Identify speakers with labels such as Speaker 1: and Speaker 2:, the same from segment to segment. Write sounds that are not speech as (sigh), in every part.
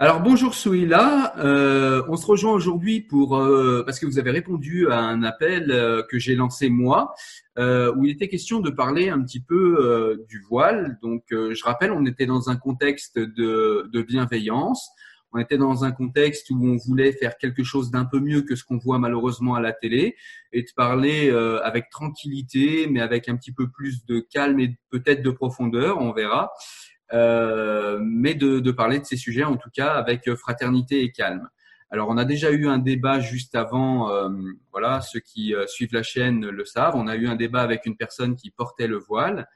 Speaker 1: Alors bonjour Souila, euh, on se rejoint aujourd'hui pour euh, parce que vous avez répondu à un appel euh, que j'ai lancé moi euh, où il était question de parler un petit peu euh, du voile. Donc je rappelle, on était dans un contexte de, de, bienveillance, on était dans un contexte où on voulait faire quelque chose d'un peu mieux que ce qu'on voit malheureusement à la télé et de parler avec tranquillité, mais avec un petit peu plus de calme et peut-être de profondeur, on verra. Euh, mais de, de, parler de ces sujets en tout cas avec fraternité et calme. Alors on a déjà eu un débat juste avant, euh, voilà, ceux qui euh, suivent la chaîne le savent, on a eu un débat avec une personne qui portait le voile.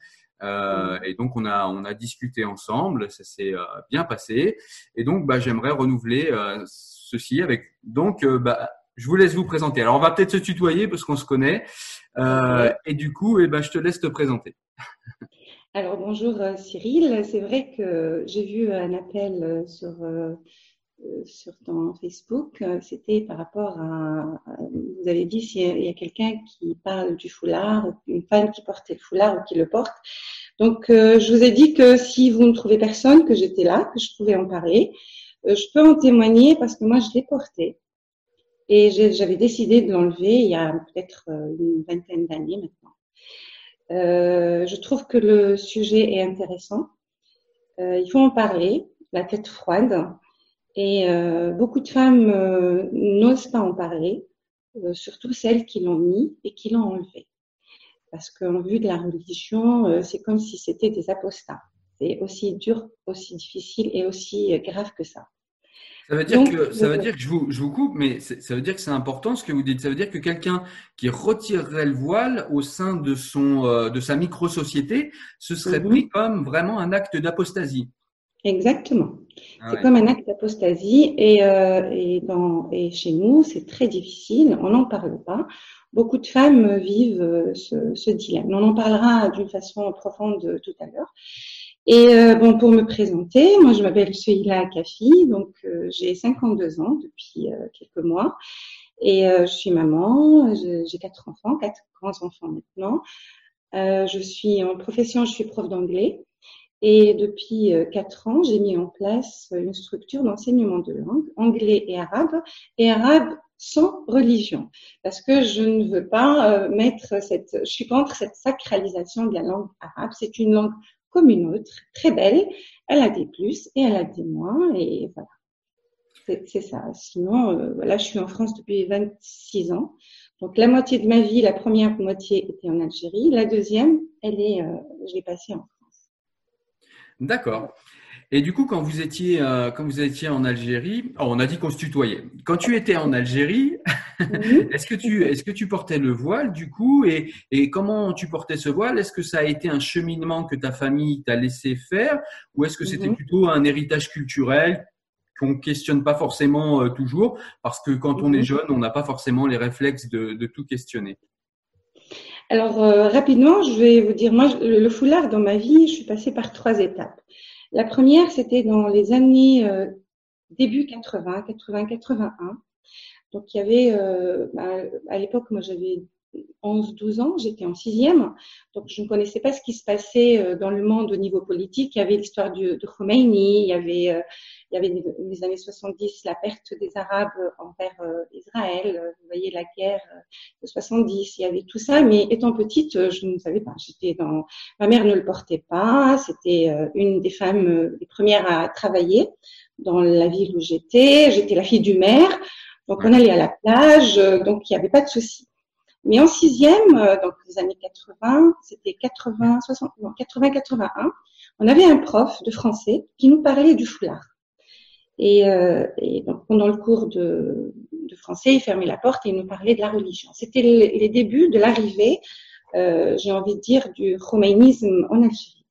Speaker 1: Euh, et donc on a on a discuté ensemble, ça s'est euh, bien passé. Et donc bah, j'aimerais renouveler ceci avec donc bah, je vous laisse vous présenter. Alors on va peut-être se tutoyer parce qu'on se connaît. et du coup, eh ben, je te laisse te présenter. (laughs)
Speaker 2: Alors bonjour euh, Cyril, c'est vrai que j'ai vu un appel euh, sur, euh, sur ton Facebook, c'était par rapport à, vous avez dit s'il y a, quelqu'un qui parle du foulard, une femme qui portait le foulard ou qui le porte. Donc je vous ai dit que si vous ne trouvez personne, que j'étais là, que je pouvais en parler, je peux en témoigner parce que moi je l'ai porté. Et j'avais décidé de l'enlever il y a peut-être une vingtaine d'années maintenant. Euh, je trouve que le sujet est intéressant. Euh, il faut en parler, la tête froide. Et euh, beaucoup de femmes euh, n'osent pas en parler, euh, surtout celles qui l'ont mis et qui l'ont enlevé. Parce qu'en vue de la religion, c'est comme si c'était des apostats. C'est aussi dur, aussi difficile et aussi grave que ça.
Speaker 1: Ça veut dire que ça veut dire que je vous, je vous coupe, mais ça veut dire que c'est important ce que vous dites. Ça veut dire que quelqu'un qui retirerait le voile au sein de son euh, de sa micro société, ce serait mhm. pris comme vraiment un acte d'apostasie.
Speaker 2: Exactement. Ah c'est comme un acte d'apostasie et, euh, et, chez nous, c'est très difficile. On n'en parle pas. Beaucoup de femmes vivent euh, ce, ce dilemme. On en parlera d'une façon profonde tout à l'heure. Et euh, bon, pour me présenter, moi je m'appelle Sheila Kafi, donc euh, j'ai 52 ans depuis euh, quelques mois. Et je suis maman, j'ai quatre enfants, quatre grands enfants maintenant. je suis en profession, je suis prof d'anglais. Et depuis quatre ans, j'ai mis en place une structure d'enseignement de langue, anglais et arabe, et arabe sans religion, parce que je ne veux pas mettre cette, je suis contre cette sacralisation de la langue arabe. C'est une langue comme une autre, très belle. Elle a des plus et elle a des moins, et voilà. C'est ça. Sinon, euh, voilà, je suis en France depuis 26 ans. Donc la moitié de ma vie, la première moitié était en Algérie, la deuxième, elle est, euh, je l'ai passée en France.
Speaker 1: D'accord. Et du coup, quand vous étiez, euh, quand vous étiez en Algérie, oh, on a dit qu'on se tutoyait. Quand tu étais en Algérie, est-ce que tu, est-ce que tu portais le voile du coup et, et comment tu portais ce voile? Est-ce que ça a été un cheminement que ta famille t'a laissé faire ou est-ce que c'était mhm. plutôt un héritage culturel qu'on questionne pas forcément toujours, parce que quand on est mhm. jeune, on n'a pas forcément les réflexes de, de tout questionner?
Speaker 2: Alors rapidement, je vais vous dire, moi, le foulard dans ma vie, je suis passée par trois étapes. La première, c'était dans les années début 80, 80, 81. Donc il y avait, euh, bah, à l'époque, moi j'avais 11-12 ans, j'étais en sixième, donc je ne connaissais pas ce qui se passait euh, dans le monde au niveau politique. Il y avait l'histoire de, de Khomeini, il y avait, euh, il y avait les années 70 la perte des Arabes envers Israël, vous voyez la guerre de 70, il y avait tout ça. Mais étant petite, je ne savais pas. J'étais dans, ma mère ne le portait pas. C'était une des femmes les premières à travailler dans la ville où j'étais. J'étais la fille du maire. Donc, on allait à la plage, euh, donc il n'y avait pas de souci. Mais en sixième, euh, donc les années 80, c'était 80, 60, 80, 81, on avait un prof de français qui nous parlait du foulard. Et, euh, et donc pendant le cours de, de, français, il fermait la porte et il nous parlait de la religion. C'était les, débuts de l'arrivée, euh, j'ai envie de dire, du romanisme en Algérie.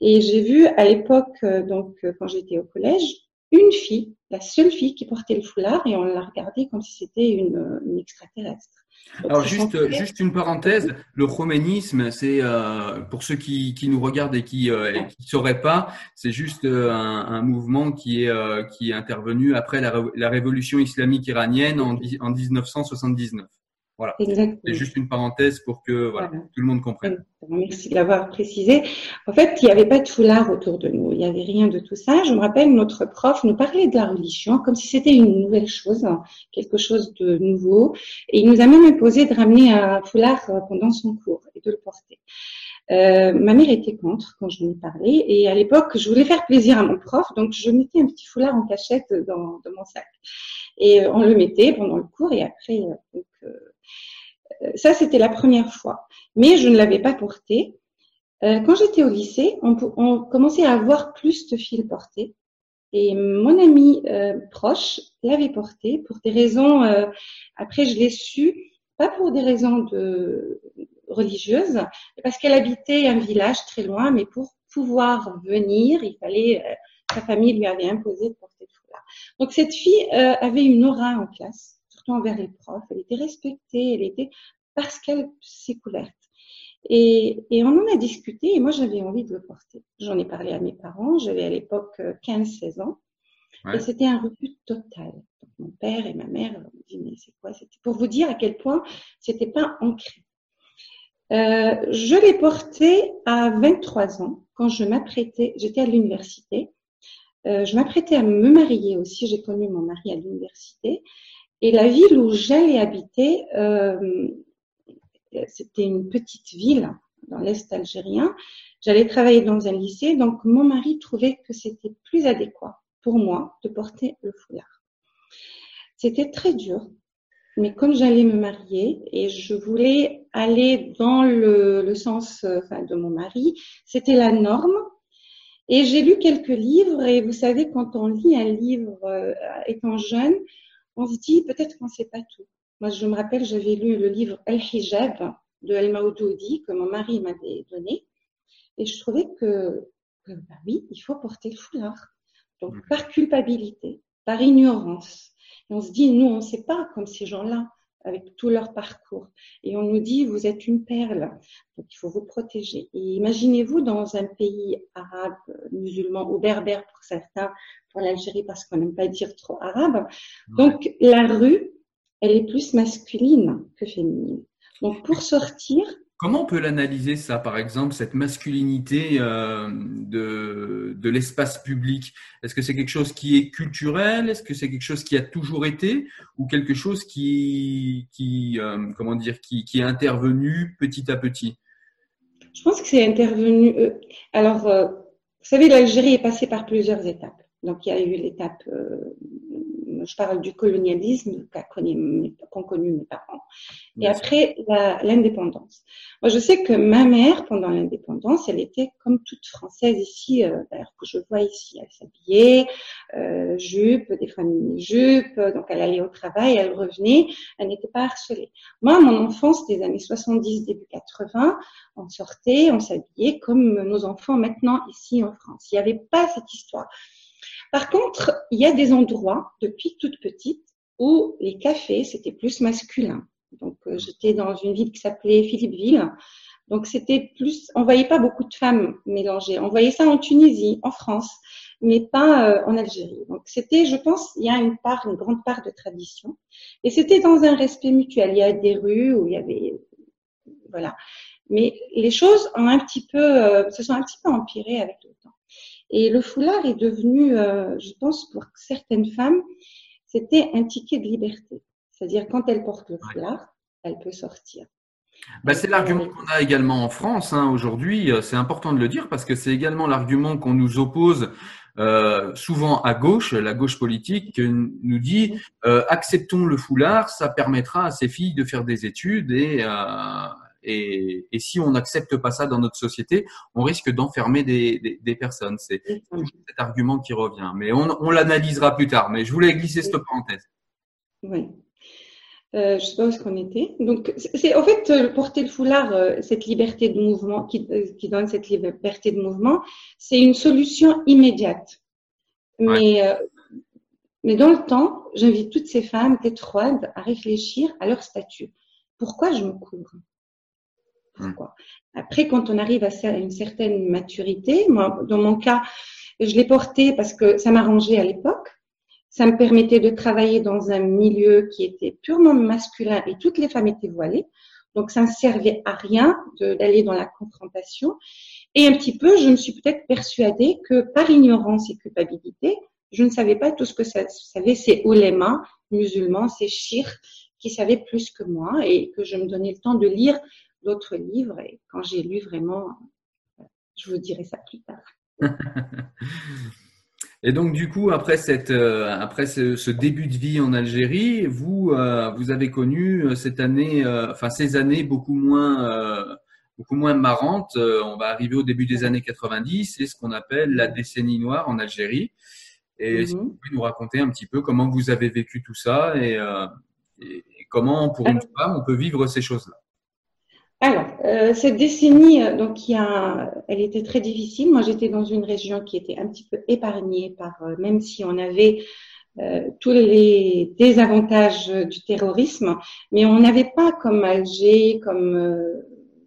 Speaker 2: Et j'ai vu à l'époque, donc quand j'étais au collège, une fille, la seule fille qui portait le foulard et on l'a regardée comme si c'était une, une, extraterrestre.
Speaker 1: Alors juste, juste une parenthèse, le romanisme, c'est euh, pour ceux qui, qui, nous regardent et qui ne euh, sauraient pas, c'est juste euh, un, un, mouvement qui est, euh, qui est intervenu après la, la révolution islamique iranienne en, en 1979. Voilà. C'est juste une parenthèse pour que voilà, tout le monde comprenne.
Speaker 2: Merci de l'avoir précisé. En fait, il n'y avait pas de foulard autour de nous. Il n'y avait rien de tout ça. Je me rappelle, notre prof nous parlait de la religion comme si c'était une nouvelle chose, quelque chose de nouveau. Et il nous a même imposé de ramener un foulard pendant son cours et de le porter. Euh, ma mère était contre quand je lui ai parlé et à l'époque, je voulais faire plaisir à mon prof, donc je mettais un petit foulard en cachette dans, dans mon sac. Et on le mettait pendant le cours et après, euh, donc, euh, ça, c'était la première fois. Mais je ne l'avais pas porté. Euh, quand j'étais au lycée, on, on, commençait à avoir plus de fils portés. Et mon ami euh, proche l'avait porté pour des raisons, euh, après je l'ai su, pas pour des raisons de, religieuses, parce qu'elle habitait un village très loin, mais pour pouvoir venir, il fallait, sa famille lui avait imposé de porter le foulard. Donc cette fille avait une aura en classe envers les profs. Elle était respectée, elle était parce qu'elle s'est couverte. Et, et, on en a discuté et moi j'avais envie de le porter. J'en ai parlé à mes parents, j'avais à l'époque 15-16 ans et c'était un refus total. mon père et ma mère m'ont dit mais c'est quoi? C'était pour vous dire à quel point c'était pas ancré. Euh, je l'ai porté à 23 ans quand je m'apprêtais, j'étais à l'université. Euh, je m'apprêtais à me marier aussi, j'ai connu mon mari à l'université et la ville où j'allais habiter, euh, c'était une petite ville dans l'Est algérien. J'allais travailler dans un lycée, donc mon mari trouvait que c'était plus adéquat pour moi de porter le foulard. C'était très dur, mais comme j'allais me marier et je voulais aller dans le, le sens enfin, de mon mari, c'était la norme. Et j'ai lu quelques livres et vous savez, quand on lit un livre euh, étant jeune, on se dit peut-être qu'on ne sait pas tout. Moi, je me rappelle, j'avais lu le livre Al-Hijab de Al-Maoudoudi que mon mari m'avait donné. Et je trouvais que, bah oui, il faut porter le foulard. Donc, par culpabilité, par ignorance. Et on se dit, nous, on ne sait pas comme ces gens-là avec tout leur parcours. Et on nous dit, vous êtes une perle, donc il faut vous protéger. Et imaginez-vous dans un pays arabe, musulman ou berbère pour certains, pour l'Algérie parce qu'on n'aime pas dire trop arabe. Donc la rue, elle est plus masculine que féminine. Donc pour sortir,
Speaker 1: Comment on peut l'analyser ça, par exemple, cette masculinité euh, de, de l'espace public? Est-ce que c'est quelque chose qui est culturel? Est-ce que c'est quelque chose qui a toujours été? Ou quelque chose qui, qui euh, comment dire, qui, qui, est intervenu petit à petit?
Speaker 2: Je pense que c'est intervenu. Euh, alors, vous savez, l'Algérie est passée par plusieurs étapes. Donc, il y a eu l'étape je parle du colonialisme qu'ont connu mes parents. Et après, l'indépendance. Moi, je sais que ma mère, pendant l'indépendance, elle était comme toute française ici, euh, d'ailleurs que je vois ici. Elle s'habillait, euh, jupe, des fois mini-jupe, donc elle allait au travail, elle revenait, elle n'était pas harcelée. Moi, mon enfance des années 70, début 80, on sortait, on s'habillait comme nos enfants maintenant ici en France. Il n'y avait pas cette histoire. Par contre, il y a des endroits, depuis toute petite, où les cafés, c'était plus masculin. Donc, euh, j'étais dans une ville qui s'appelait Philippeville. Donc, c'était plus, on voyait pas beaucoup de femmes mélangées. On voyait ça en Tunisie, en France, mais pas euh, en Algérie. Donc, c'était, je pense, il y a une part, une grande part de tradition. Et c'était dans un respect mutuel. Il y a des rues où il y avait, voilà. Mais les choses ont un petit peu, euh, se sont un petit peu empirées avec le temps. Et le foulard est devenu, je pense, pour certaines femmes, c'était un ticket de liberté. C'est-à-dire quand elle porte le foulard, elle peut sortir.
Speaker 1: Bah, c'est l'argument qu'on a également en France hein, aujourd'hui. Euh, c'est important de le dire parce que c'est également l'argument qu'on nous oppose euh, souvent à gauche, la gauche politique, qui nous dit euh, acceptons le foulard, ça permettra à ces filles de faire des études et, et, et, si on n'accepte pas ça dans notre société, on risque d'enfermer des, des, personnes. C'est cet argument qui revient. Mais on, on l'analysera plus tard. Mais je voulais glisser cette parenthèse.
Speaker 2: Oui. Euh, je sais pas où est-ce qu'on était. Donc, c'est en fait euh, porter le foulard, euh, cette liberté de mouvement qui, euh, qui, donne cette liberté de mouvement, c'est une solution immédiate. Mais, mais dans le temps, j'invite toutes ces femmes tête froide à réfléchir à leur statut. Pourquoi je me couvre? Pourquoi Après, quand on arrive à une certaine maturité, moi, dans mon cas, je l'ai porté parce que ça m'arrangeait à l'époque. Ça me permettait de travailler dans un milieu qui était purement masculin et toutes les femmes étaient voilées. Donc, ça ne servait à rien d'aller dans la confrontation. Et un petit peu, je me suis peut-être persuadée que par ignorance et culpabilité, je ne savais pas tout ce que ça savait ces oulémas musulmans, ces chirs qui savaient plus que moi et que je me donnais le temps de lire d'autres livres. Et quand j'ai lu vraiment, je vous dirai ça plus tard. (laughs)
Speaker 1: Et donc du coup, après cette, euh, après ce, ce, début de vie en Algérie, vous, euh, vous avez connu euh, cette année, enfin ces années beaucoup moins, beaucoup moins marrantes. on va arriver au début des années 90, c'est ce qu'on appelle la décennie noire en Algérie. Et si mhm. vous pouvez nous raconter un petit peu comment vous avez vécu tout ça et, et comment, pour une femme, on peut vivre ces choses-là.
Speaker 2: Alors, euh, cette décennie, euh, donc, y a, elle était très difficile. Moi, j'étais dans une région qui était un petit peu épargnée par, euh, même si on avait euh, tous les désavantages du terrorisme, mais on n'avait pas comme Alger, comme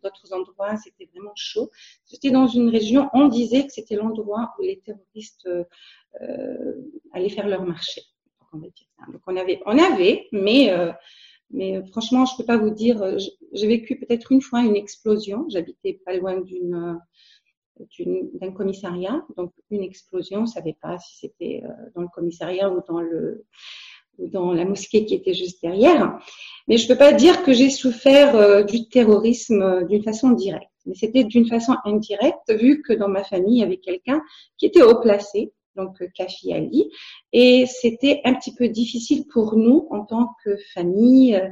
Speaker 2: d'autres endroits, c'était vraiment chaud. J'étais dans une région, on disait que c'était l'endroit où les terroristes allaient faire leur marché. Donc, on avait, on avait, mais mais euh, franchement, je peux pas vous dire. Euh, j'ai vécu peut-être une fois une explosion. J'habitais pas loin d'une d'un commissariat, donc une explosion. On savait pas si c'était euh, dans le commissariat ou dans le ou dans la mosquée qui était juste derrière. Mais je peux pas dire que j'ai souffert du terrorisme d'une façon directe. Mais c'était d'une façon indirecte, vu que dans ma famille, il y avait quelqu'un qui était haut placé, donc Kafi Ali. Et c'était un petit peu difficile pour nous en tant que famille. Euh,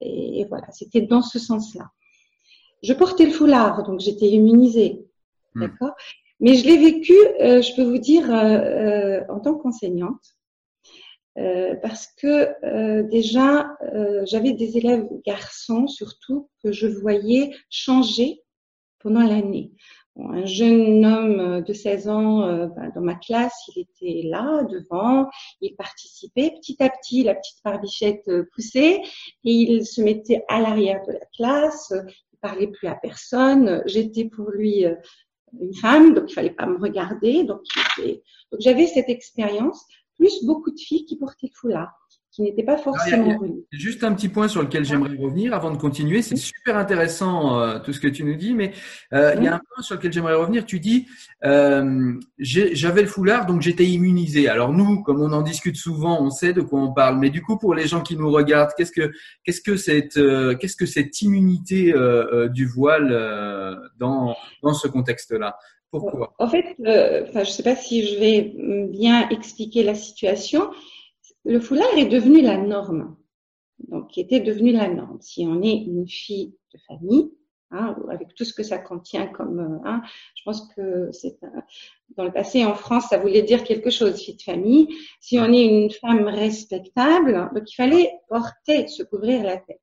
Speaker 2: et, voilà, c'était dans ce sens-là. Je portais le foulard, donc j'étais immunisée. Hmm. D'accord? Mais je l'ai vécu, euh, je peux vous dire, euh, en tant qu'enseignante. parce que déjà, j'avais des élèves garçons surtout que je voyais changer pendant l'année un jeune homme de 16 ans euh, ben, dans ma classe, il était là, devant, il participait. Petit à petit, la petite barbichette euh, poussait et il se mettait à l'arrière de la classe. Il parlait plus à personne. J'étais pour lui euh, une femme, donc il fallait pas me regarder. Donc, donc j'avais cette expérience, plus beaucoup de filles qui portaient le foulard qui n'était pas forcément
Speaker 1: Juste un petit point sur lequel j'aimerais revenir avant de continuer. C'est super intéressant euh, tout ce que tu nous dis, mais euh, il y a un point sur lequel j'aimerais revenir. Tu dis, euh, j'avais le foulard, donc j'étais immunisé. Alors nous, comme on en discute souvent, on sait de quoi on parle. Mais du coup, pour les gens qui nous regardent, qu'est-ce que qu'est-ce que cette qu'est-ce que cette immunité du voile dans dans ce contexte-là? Pourquoi?
Speaker 2: En fait, enfin, je ne sais pas si je vais bien expliquer la situation le foulard est devenu la norme. Donc, qui était devenu la norme. Si on est une fille de famille, hein, avec tout ce que ça contient comme, euh, hein, je pense que c'est dans le passé en France, ça voulait dire quelque chose, fille de famille. Si on est une femme respectable, donc il fallait porter, se couvrir la tête.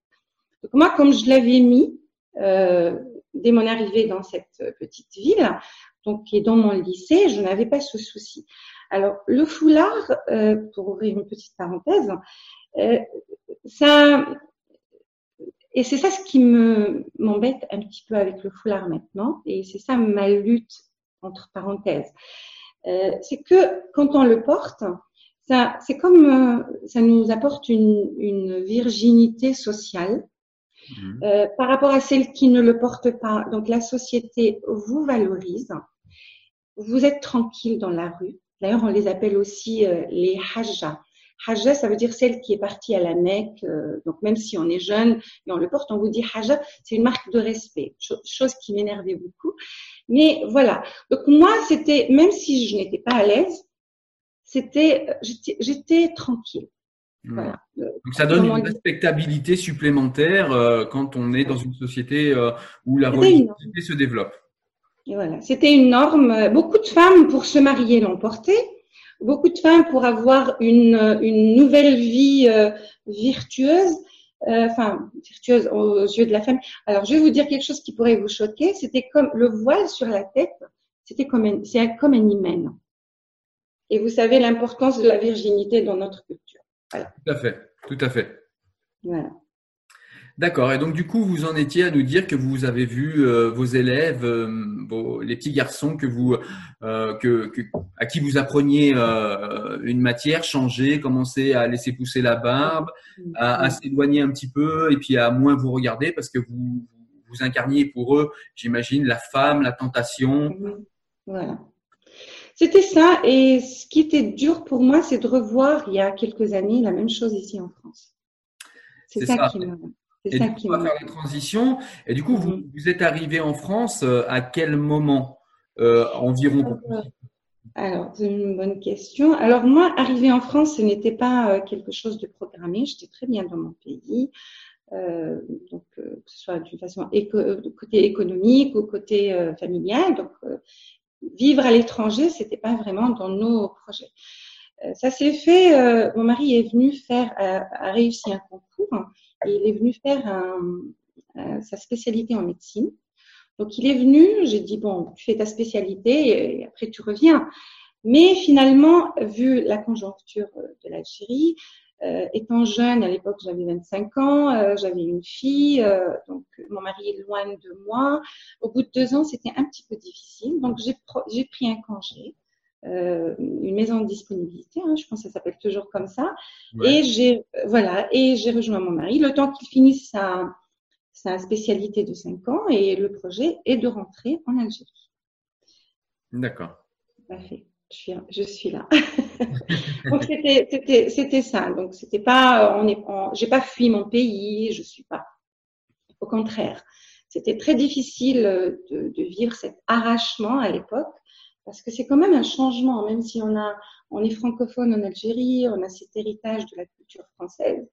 Speaker 2: Donc moi, comme je l'avais mis euh, dès mon arrivée dans cette petite ville, Donc, et dans mon lycée, je n'avais pas ce souci. Alors, le foulard, euh, pour ouvrir une petite parenthèse, euh, ça, et c'est ça ce qui me m'embête un petit peu avec le foulard maintenant, et c'est ça ma lutte entre parenthèses. Euh, c'est que quand on le porte, ça, c'est comme euh, ça nous apporte une, une virginité sociale mmh. euh, par rapport à celles qui ne le portent pas. Donc la société vous valorise, vous êtes tranquille dans la rue. D'ailleurs, on les appelle aussi euh, les hajjas. Hajja, ça veut dire celle qui est partie à la Mecque. Euh, donc même si on est jeune et on le porte, on vous dit hajja, c'est une marque de respect, chose qui m'énervait beaucoup. Mais voilà. Donc moi, c'était même si je n'étais pas à l'aise, c'était j'étais tranquille.
Speaker 1: Voilà. Donc ça donne une respectabilité supplémentaire euh, quand on est dans une société euh, où la religiosité se développe.
Speaker 2: Et voilà, c'était une norme. Beaucoup de femmes pour se marier l'ont porté. Beaucoup de femmes pour avoir une, une nouvelle vie euh, virtueuse, enfin virtueuse aux yeux de la femme. Alors je vais vous dire quelque chose qui pourrait vous choquer. C'était comme le voile sur la tête. C'était comme c'est comme un hymen. Et vous savez l'importance de la virginité dans notre culture.
Speaker 1: Tout à fait, tout à fait. Voilà. D'accord. Et donc du coup, vous en étiez à nous dire que vous avez vu euh, vos élèves, euh, les petits garçons que vous, euh, que, à qui vous appreniez une matière, changer, commencer à laisser pousser la barbe, à, s'éloigner un petit peu et puis à moins vous regarder parce que vous vous incarniez pour eux, j'imagine, la femme, la tentation.
Speaker 2: Voilà. C'était ça. Et ce qui était dur pour moi, c'est de revoir il y a quelques années la même chose ici en France.
Speaker 1: C'est ça, qui m'a. Ça qui m'a. faire la transition. Et du coup, vous, mhm. vous êtes arrivé en France euh, à quel moment euh, environ?
Speaker 2: Alors, c'est une bonne question. Alors, moi, arriver en France, ce n'était pas euh, quelque chose de programmé. J'étais très bien dans mon pays. Euh, donc, que ce soit d'une façon éco côté économique ou côté familial. Donc, vivre à l'étranger, c'était pas vraiment dans nos projets. Euh, ça s'est fait. Euh, mon mari est venu faire, a, réussi un concours et il est venu faire sa spécialité en médecine. Donc il est venu. J'ai dit bon, tu fais ta spécialité et après tu reviens. Mais finalement, vu la conjoncture de l'Algérie, euh, étant jeune, à l'époque j'avais 25 ans, euh, j'avais une fille, euh, donc mon mari est loin de moi. Au bout de deux ans, c'était un petit peu difficile, donc j'ai pris un congé, une maison de disponibilité, hein, je pense que ça s'appelle toujours comme ça, et j'ai voilà, et j'ai rejoint mon mari le temps qu'il finisse sa, sa spécialité de 5 ans, et le projet est de rentrer en Algérie.
Speaker 1: D'accord.
Speaker 2: Parfait je suis là. (laughs) donc c'était c'était ça. Donc c'était pas on est j'ai pas fui mon pays, je suis pas. Au contraire, c'était très difficile de, de, vivre cet arrachement à l'époque parce que c'est quand même un changement, même si on a on est francophone en Algérie, on a cet héritage de la culture française,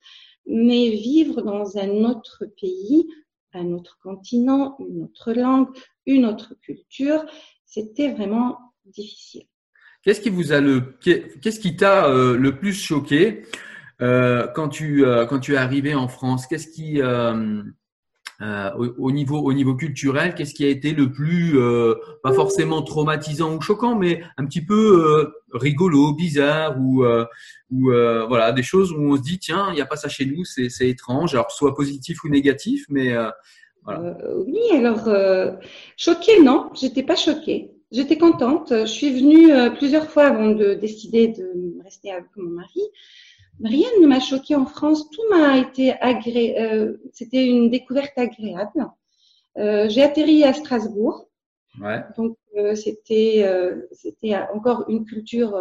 Speaker 2: mais vivre dans un autre pays, un autre continent, une autre langue, une autre culture, c'était vraiment difficile.
Speaker 1: Qu'est-ce qui vous a le, qu'est-ce qui t'a euh, le plus choqué euh, quand tu euh, quand tu es arrivé en France? Qu'est-ce qui au, niveau au niveau culturel, qu'est-ce qui a été le plus pas forcément traumatisant ou choquant, mais un petit peu rigolo, bizarre ou ou voilà des choses où on se dit tiens il n'y a pas ça chez nous, c'est c'est étrange, alors soit positif ou négatif, mais
Speaker 2: voilà. oui alors choqué non, j'étais pas choquée. J'étais contente. Je suis venue euh, plusieurs fois avant de décider de rester avec mon mari. Rien ne m'a choqué en France. Tout m'a été agréable. Euh, c'était une découverte agréable. Euh, j'ai atterri à Strasbourg. Ouais. Donc c'était c'était encore une culture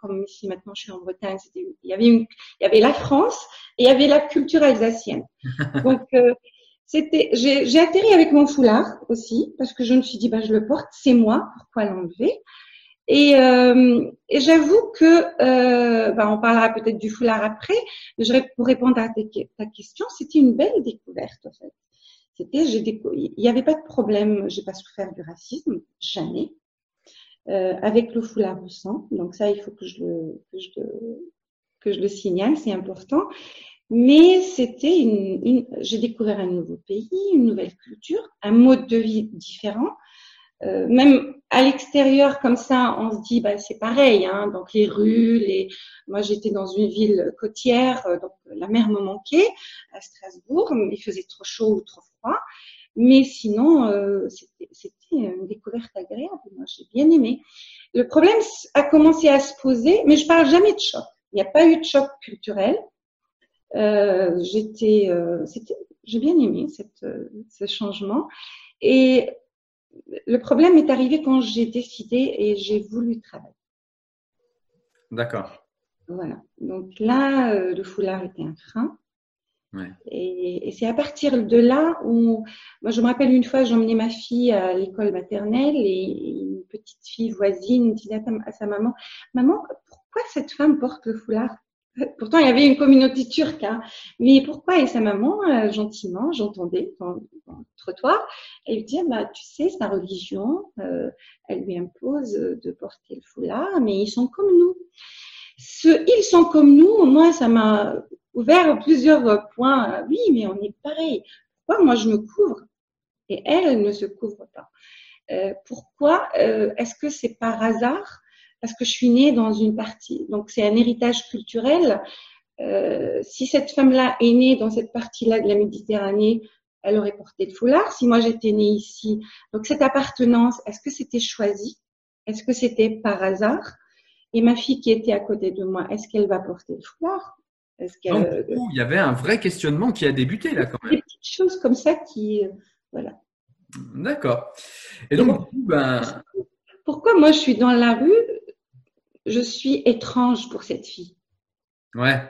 Speaker 2: comme ici maintenant je suis en Bretagne. il y avait une, il y avait la France et il y avait la culture alsacienne. (laughs) Donc c'était, j'ai atterri avec mon foulard aussi parce que je me suis dit, bah, je le porte, c'est moi, pourquoi l'enlever? Et, euh, et j'avoue que, bah, on parlera peut-être du foulard après, mais je, pour répondre à ta question, c'était une belle découverte en fait. C'était, il n'y avait pas de problème, j'ai pas souffert du racisme, jamais. Euh, avec le foulard au sang, donc ça, il faut que je le, que je que je le signale, c'est important. Mais c'était une, une j'ai découvert un nouveau pays, une nouvelle culture, un mode de vie différent. Euh, même à l'extérieur comme ça, on se dit bah c'est pareil. Hein, donc les rues, les. Moi j'étais dans une ville côtière, euh, donc la mer me manquait à Strasbourg. Il faisait trop chaud ou trop froid, mais sinon euh, c'était une découverte agréable. Moi j'ai bien aimé. Le problème a commencé à se poser, mais je parle jamais de choc. Il n'y a pas eu de choc culturel. Euh, j'étais, euh, j'ai bien aimé cette, ce changement. Et le problème est arrivé quand j'ai décidé et j'ai voulu travailler.
Speaker 1: D'accord.
Speaker 2: Voilà. Donc là, euh, le foulard était un frein.
Speaker 1: Ouais.
Speaker 2: Et, et c'est à partir de là où, moi je me rappelle une fois, j'emmenais ma fille à l'école maternelle et une petite fille voisine disait à sa maman, maman, pourquoi cette femme porte le foulard? (laughs) Pourtant, il y avait une communauté turque, hein. mais pourquoi Et sa maman, euh, gentiment, j'entendais dans, le trottoir, elle lui disait, bah, tu sais, sa religion, euh, elle lui impose de porter le foulard, mais ils sont comme nous. Ce, ils sont comme nous, moi, ça m'a ouvert plusieurs points. Oui, mais on est pareil. Pourquoi moi je me couvre et elle, elle ne se couvre pas? Euh, Pourquoi euh, Est-ce que c'est par hasard parce que je suis née dans une partie. Donc c'est un héritage culturel. Euh, si cette femme-là est née dans cette partie-là de la Méditerranée, elle aurait porté le foulard. Si moi j'étais née ici, donc cette appartenance, est-ce que c'était choisi? Est-ce que c'était par hasard? Et ma fille qui était à côté de moi, est-ce qu'elle va porter le foulard?
Speaker 1: Est-ce Donc, du coup, il y avait un vrai questionnement qui a débuté là quand même.
Speaker 2: Des petites choses comme ça qui, euh, voilà.
Speaker 1: D'accord. Et donc, du coup, ben.
Speaker 2: Pourquoi moi je suis dans la rue je suis étrange pour cette fille.
Speaker 1: Ouais,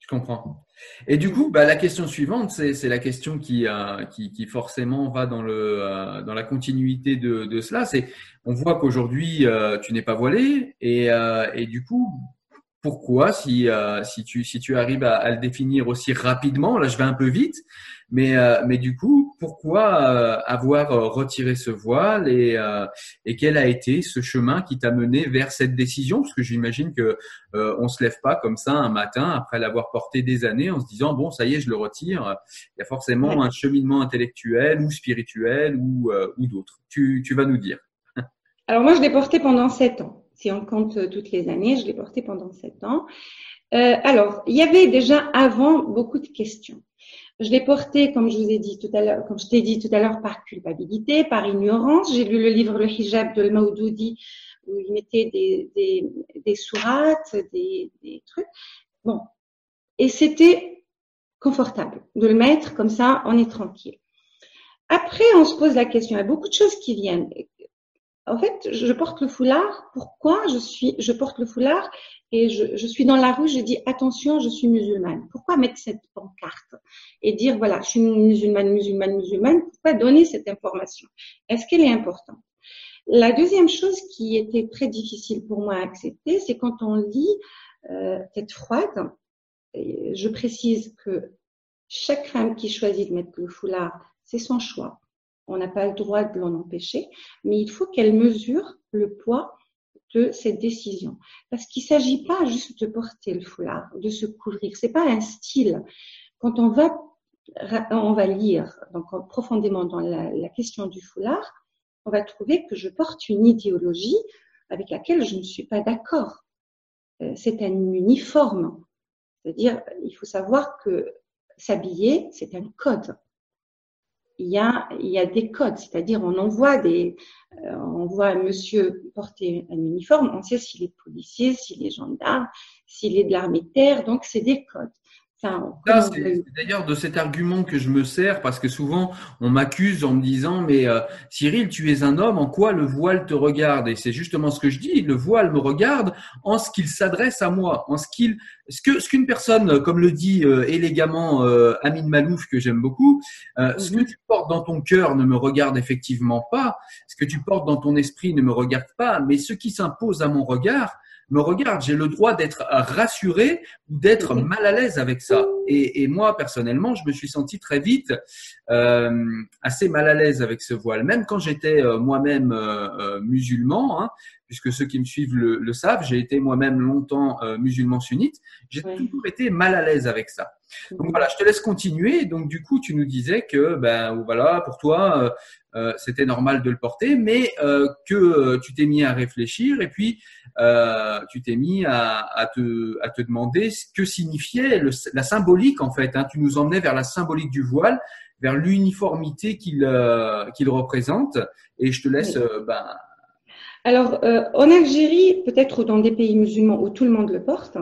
Speaker 1: je comprends. Et du coup, bah, la question suivante, c'est la question qui, euh, qui, qui, forcément va dans, le, euh, dans la continuité de, de cela. C'est, on voit qu'aujourd'hui, euh, tu n'es pas voilé et, et du coup, pourquoi, si, euh, si, tu, si tu arrives à, à, le définir aussi rapidement, là je vais un peu vite, mais, euh, mais du coup, pourquoi euh, avoir euh, retiré ce voile et, euh, et quel a été ce chemin qui t'a mené vers cette décision? Parce que j'imagine que euh, on se lève pas comme ça un matin après l'avoir porté des années en se disant bon ça y est je le retire. Il y a forcément un cheminement intellectuel ou spirituel ou, ou d'autres. Tu, tu vas nous dire.
Speaker 2: Alors moi je l'ai porté pendant sept ans si on compte toutes les années, je l'ai porté pendant sept ans. Euh, alors, il y avait déjà avant beaucoup de questions. Je l'ai porté, comme je vous ai dit tout à l'heure, comme je t'ai dit tout à l'heure, par culpabilité, par ignorance. J'ai lu le livre Le Hijab de Maoudoudi où il mettait des, des, des sourates, des, des trucs. Bon. Et c'était confortable de le mettre comme ça, on est tranquille. Après, on se pose la question, il y a beaucoup de choses qui viennent en fait, je porte le foulard. Pourquoi je suis, je porte le foulard et je, suis dans la rue, je dis attention, je suis musulmane. Pourquoi mettre cette pancarte et dire voilà, je suis musulmane, musulmane, musulmane. Pourquoi donner cette information? Est-ce qu'elle est importante? La deuxième chose qui était très difficile pour moi à accepter, c'est quand on lit euh, tête froide. je précise que chaque femme qui choisit de mettre le foulard, c'est son choix on n'a pas le droit de l'en empêcher, mais il faut qu'elle mesure le poids de cette décision. Parce qu'il ne s'agit pas juste de porter le foulard, de se couvrir. C'est pas un style. Quand on va, on va lire donc profondément dans la, la question du foulard, on va trouver que je porte une idéologie avec laquelle je ne suis pas d'accord. Euh, c'est un uniforme. C'est-à-dire, il faut savoir que s'habiller, c'est un code il y a, il y a des codes, c'est-à-dire on envoie des, euh, on voit un monsieur porter un uniforme, on sait s'il est policier, s'il est gendarme, s'il est de l'armée de terre, donc c'est des codes.
Speaker 1: Enfin, c'est d'ailleurs de cet argument que je me sers parce que souvent on m'accuse en me disant mais euh, Cyril tu es un homme en quoi le voile te regarde? Et c'est justement ce que je dis le voile me regarde en ce qu'il s'adresse à moi en ce qu'il ce que ce qu'une personne comme le dit euh, élégamment euh, Amine Malouf que j'aime beaucoup euh, ce que mhm. tu portes dans ton cœur ne me regarde effectivement pas ce que tu portes dans ton esprit ne me regarde pas mais ce qui s'impose à mon regard me regarde, j'ai le droit d'être rassuré ou d'être mal à l'aise avec ça. Et, moi, personnellement, je me suis senti très vite euh, assez mal à l'aise avec ce voile. Même quand j'étais euh, moi-même euh, musulman, hein, puisque ceux qui me suivent le, le savent, j'ai été moi-même longtemps musulman sunnite, j'ai toujours été mal à l'aise avec ça. Donc voilà, je te laisse continuer. Donc du coup, tu nous disais que ben voilà, pour toi, euh, c'était normal de le porter, mais euh, que euh, tu t'es mis à réfléchir et puis tu t'es mis à, te, à te demander ce que signifiait la symbolique en fait. Hein. Tu nous emmenais vers la symbolique du voile, vers l'uniformité qu'il qu'il représente. Et je te laisse. Ben,
Speaker 2: alors, en Algérie, peut-être dans des pays musulmans où tout le monde le porte,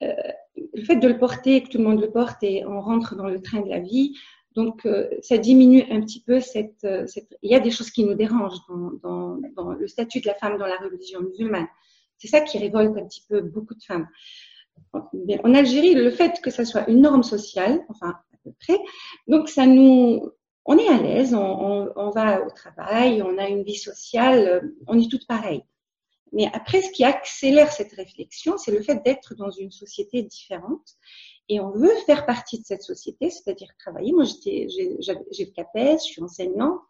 Speaker 2: le fait de le porter, que tout le monde le porte et on rentre dans le train de la vie, donc, euh, ça diminue un petit peu cette, euh, Il y a des choses qui nous dérangent dans, le statut de la femme dans la religion musulmane. C'est ça qui révolte un petit peu beaucoup de femmes. En Algérie, le fait que ça soit une norme sociale, enfin à peu près, donc ça nous, on est à l'aise, on, on, on va au travail, on a une vie sociale, on est toutes pareilles. Mais après, ce qui accélère cette réflexion, c'est le fait d'être dans une société différente et on veut faire partie de cette société, c'est-à-dire travailler. Moi, j'ai le CAPES, je suis enseignante.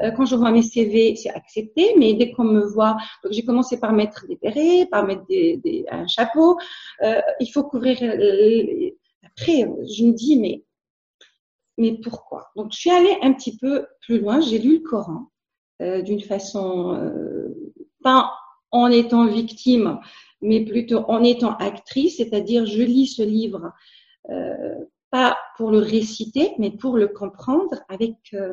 Speaker 2: Euh, quand je vois mes CV, c'est accepté, mais dès qu'on me voit, donc j'ai commencé par mettre des bérets, par mettre des, des, un chapeau. Euh, il faut couvrir. Après, je me dis, mais mais pourquoi? Donc, je suis allée un petit peu plus loin. J'ai lu le Coran euh, d'une façon euh, pas en étant victime, mais plutôt en étant actrice, c'est-à-dire je lis ce livre euh, pas pour le réciter, mais pour le comprendre avec. Euh,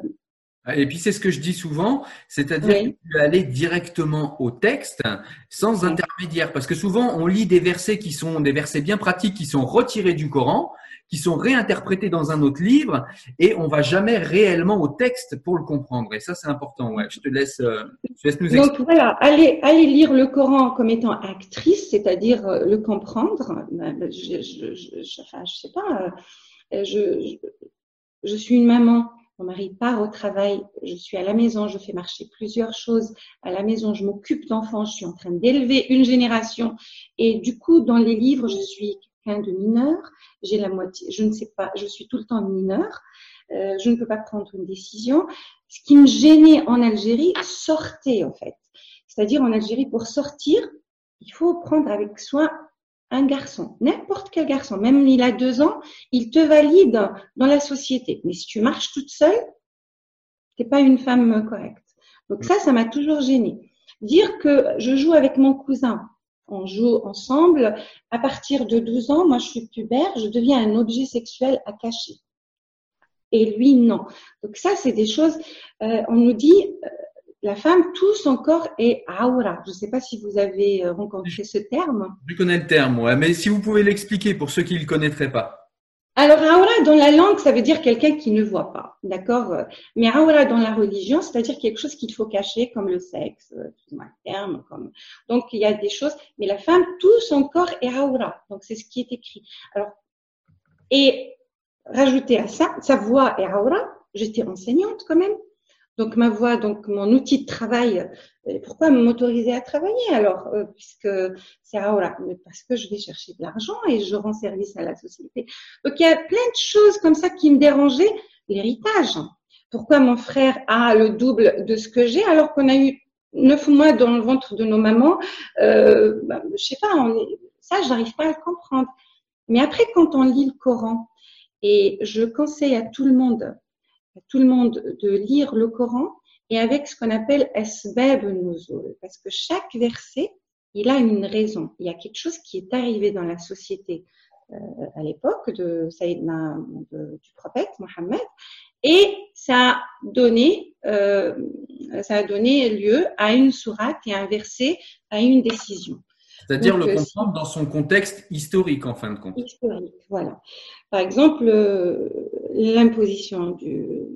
Speaker 1: et puis c'est ce que je dis souvent, c'est-à-dire que tu aller directement au texte sans intermédiaire, parce que souvent on lit des versets qui sont des versets bien pratiques qui sont retirés du Coran, qui sont réinterprétés dans un autre livre, et on va jamais réellement au texte pour le comprendre. Et ça c'est important. Ouais, je te laisse, euh, laisse nous
Speaker 2: expliquer. Donc voilà, allez, allez lire le Coran comme étant actrice, c'est-à-dire le comprendre. Ben, je, je, je, enfin, je sais pas. Euh, je, je, suis une maman, mon mari part au travail, je suis à la maison, je fais marcher plusieurs choses à la maison, je m'occupe d'enfants, je suis en train d'élever une génération. Et du coup, dans les livres, je suis quelqu'un de mineur, j'ai la moitié, je ne sais pas, je suis tout le temps mineur, euh, je ne peux pas prendre une décision. Ce qui me gênait en Algérie, sortait en fait. C'est-à-dire en Algérie, pour sortir, il faut prendre avec soin un garçon, n'importe quel garçon, même il a deux ans, il te valide dans la société. Mais si tu marches toute seule, t'es pas une femme correcte. Donc ça, ça m'a toujours gênée. Dire que je joue avec mon cousin, on joue ensemble, à partir de 12 ans, moi je suis pubère, je deviens un objet sexuel à cacher. Et lui, non. Donc ça, c'est des choses, euh, on nous dit, euh, la femme, tout son corps est aura. Je ne sais pas si vous avez euh, rencontré ce terme.
Speaker 1: Je connais le terme, ouais. mais si vous pouvez l'expliquer pour ceux qui ne le connaîtraient pas.
Speaker 2: Alors, aura dans la langue, ça veut dire quelqu'un qui ne voit pas, d'accord? Mais aura dans la religion, c'est-à-dire quelque chose qu'il faut cacher, comme le sexe, euh, un terme. Comme... Donc, il y a des choses, mais la femme, tout son corps est aura. Donc, c'est ce qui est écrit. Alors, et rajouter à ça, sa voix est aura. J'étais enseignante quand même. Donc ma voix, donc mon outil de travail, pourquoi m'autoriser à travailler alors euh, Puisque c'est voilà, parce que je vais chercher de l'argent et je rends service à la société. Donc il y a plein de choses comme ça qui me dérangeaient. L'héritage. Pourquoi mon frère a le double de ce que j'ai alors qu'on a eu neuf mois dans le ventre de nos mamans euh, bah, Je sais pas, on est... ça j'arrive pas à comprendre. Mais après quand on lit le Coran et je conseille à tout le monde tout le monde de lire le Coran et avec ce qu'on appelle esbab nuzul, parce que chaque verset, il a une raison. Il y a quelque chose qui est arrivé dans la société euh, à l'époque de Sayyidina, du prophète Mohammed, et ça a donné, euh, ça a donné lieu à une sourate et un verset, à une décision.
Speaker 1: C'est-à-dire le euh, comprendre dans son contexte historique, en fin de compte.
Speaker 2: Historique, voilà. Par exemple, l'imposition du,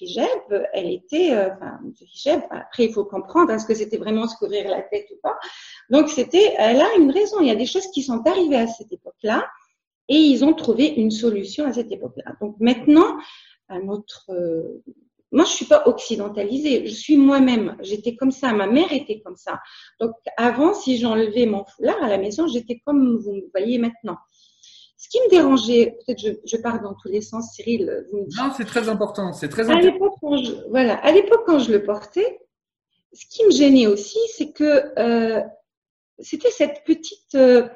Speaker 2: hijab, elle était, euh, enfin, du hijab, après il faut comprendre est-ce que c'était vraiment se couvrir la tête ou pas. Donc c'était, elle a une raison. Il y a des choses qui sont arrivées à cette époque-là et ils ont trouvé une solution à cette époque-là. Donc maintenant, à notre moi, je suis pas occidentalisée. Je suis moi-même. J'étais comme ça. Ma mère était comme ça. Donc, avant, si j'enlevais mon foulard à la maison, j'étais comme vous me voyez maintenant. Ce qui me dérangeait, peut-être je, je pars dans tous les sens, Cyril, vous me
Speaker 1: dites. Non, c'est très important, c'est très
Speaker 2: à important. voilà, à l'époque, quand je le portais, ce qui me gênait aussi, c'est que euh, c'était cette petite, euh,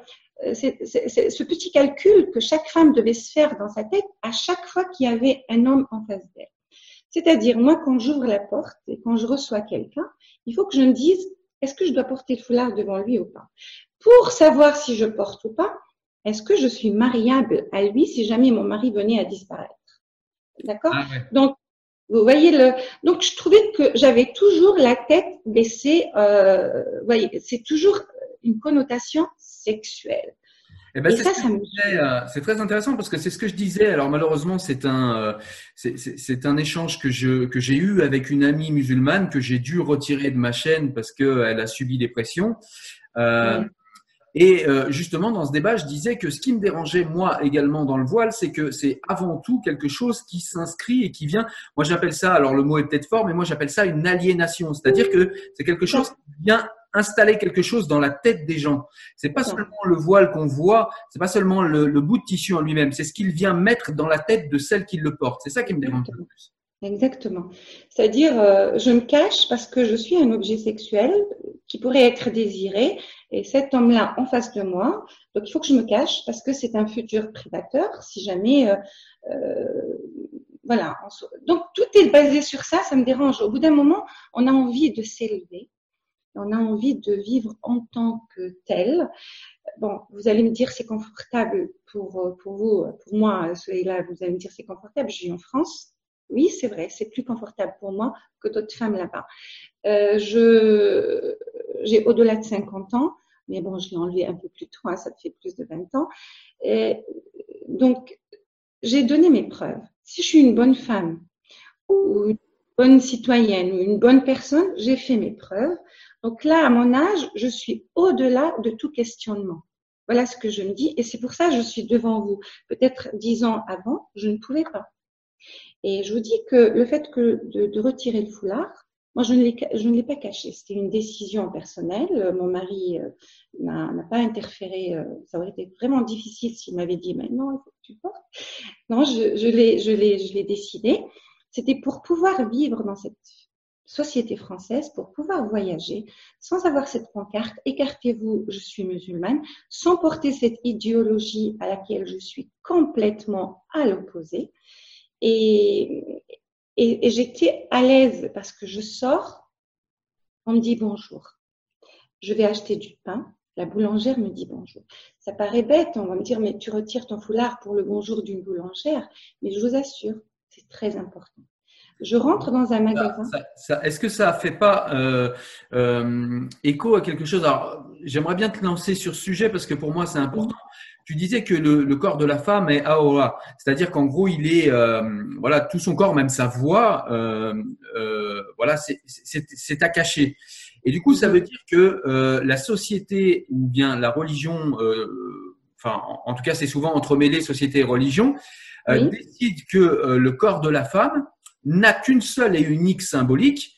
Speaker 2: ce petit calcul que chaque femme devait se faire dans sa tête à chaque fois qu'il y avait un homme en face d'elle. C'est-à-dire, moi, quand j'ouvre la porte et quand je reçois quelqu'un, il faut que je me dise, est-ce que je dois porter le foulard devant lui ou pas? Pour savoir si je porte ou pas, est-ce que je suis mariable à lui si jamais mon mari venait à disparaître? D'accord? Ah Donc, vous voyez le. Donc, je trouvais que j'avais toujours la tête baissée. Euh, vous voyez, c'est toujours une connotation sexuelle.
Speaker 1: Eh ben, euh, c'est très intéressant parce que c'est ce que je disais. Alors malheureusement, c'est un, euh, c'est un échange que je que j'ai eu avec une amie musulmane que j'ai dû retirer de ma chaîne parce qu'elle a subi des pressions. Euh, et euh, justement, dans ce débat, je disais que ce qui me dérangeait, moi également, dans le voile, c'est que c'est avant tout quelque chose qui s'inscrit et qui vient, moi j'appelle ça, alors le mot est peut-être fort, mais moi j'appelle ça une aliénation. C'est-à-dire que c'est quelque chose qui vient installer quelque chose dans la tête des gens. C'est pas seulement le voile qu'on voit, c'est pas seulement le, le, bout de tissu en lui-même, c'est ce qu'il vient mettre dans la tête de celle qui le porte. C'est ça qui me dérange le plus.
Speaker 2: Exactement. C'est-à-dire, euh, je me cache parce que je suis un objet sexuel qui pourrait être désiré et cet homme-là en face de moi, donc il faut que je me cache parce que c'est un futur prédateur. Si jamais, euh, euh, voilà. Donc tout est basé sur ça. Ça me dérange. Au bout d'un moment, on a envie de s'élever. On a envie de vivre en tant que tel. Bon, vous allez me dire c'est confortable pour, pour vous, pour moi, celui-là, vous allez me dire c'est confortable. Je vis en France oui, c'est vrai, c'est plus confortable pour moi que d'autres femmes là-bas. Euh, j'ai au-delà de 50 ans, mais bon, je l'ai enlevé un peu plus tôt, hein, ça fait plus de 20 ans. Et donc, j'ai donné mes preuves. Si je suis une bonne femme ou une bonne citoyenne ou une bonne personne, j'ai fait mes preuves. Donc là, à mon âge, je suis au-delà de tout questionnement. Voilà ce que je me dis et c'est pour ça que je suis devant vous. Peut-être dix ans avant, je ne pouvais pas. Et je vous dis que le fait de, retirer le foulard, moi, je ne l'ai pas caché. C'était une décision personnelle. Mon mari euh, n'a pas interféré. Euh, ça aurait été vraiment difficile s'il m'avait dit, mais non, il faut que tu portes. Non, je l'ai décidé. C'était pour pouvoir vivre dans cette société française, pour pouvoir voyager sans avoir cette pancarte, écartez-vous, je suis musulmane, sans porter cette idéologie à laquelle je suis complètement à l'opposé. Et, et, j'étais à l'aise parce que je sors, on me dit bonjour. Je vais acheter du pain. La boulangère me dit bonjour. Ça paraît bête, on va me dire, mais tu retires ton foulard pour le bonjour d'une boulangère. Mais je vous assure, c'est très important. Je rentre dans un magasin.
Speaker 1: Est-ce que ça fait pas euh, euh, écho à quelque chose? Alors, j'aimerais bien te lancer sur ce sujet parce que pour moi, c'est important. Tu disais que le, corps de la femme est aora, c'est-à-dire qu'en gros, il est, euh, voilà, tout son corps, même sa voix, euh, euh, voilà, c'est à cacher. Et du coup, ça veut dire que la société ou bien la religion, enfin, en, tout cas, c'est souvent entremêlé société et religion, décide que le corps de la femme n'a qu'une seule et unique symbolique,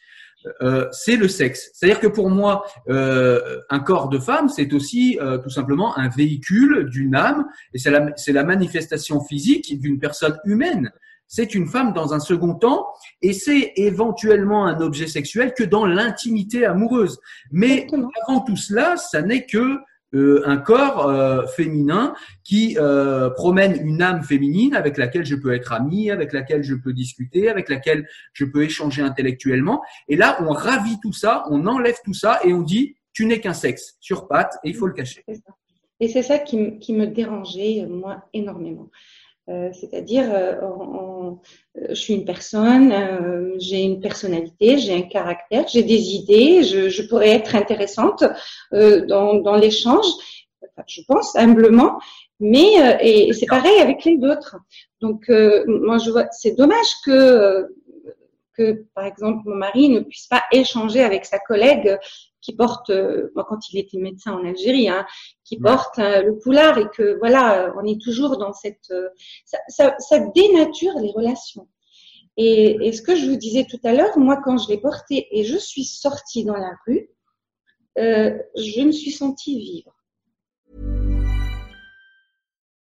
Speaker 1: euh, c'est le sexe. C'est-à-dire que pour moi, euh, un corps de femme, c'est aussi euh, tout simplement un véhicule d'une âme, et c'est la, c'est la manifestation physique d'une personne humaine. C'est une femme dans un second temps, et c'est éventuellement un objet sexuel que dans l'intimité amoureuse. Mais avant tout cela, ça n'est que euh, un corps euh, féminin qui euh, promène une âme féminine avec laquelle je peux être ami, avec laquelle je peux discuter, avec laquelle je peux échanger intellectuellement. Et là, on ravit tout ça, on enlève tout ça et on dit tu n'es qu'un sexe sur pattes et il faut le cacher.
Speaker 2: Et c'est ça qui, qui me dérangeait moi énormément. Euh, c'est-à-dire, euh, euh, je suis une personne, j'ai une personnalité, j'ai un caractère, j'ai des idées, je, pourrais être intéressante dans, l'échange, je pense humblement, mais et, c'est pareil avec les autres. Donc, moi, je vois, c'est dommage que que, par exemple, mon mari ne puisse pas échanger avec sa collègue qui porte, euh, moi quand il était médecin en Algérie, hein, qui porte euh, le foulard et que voilà, on est toujours dans cette, euh, ça, ça, ça, dénature les relations. Et, et, ce que je vous disais tout à l'heure, moi quand je l'ai porté et je suis sortie dans la rue, je me suis sentie vivre.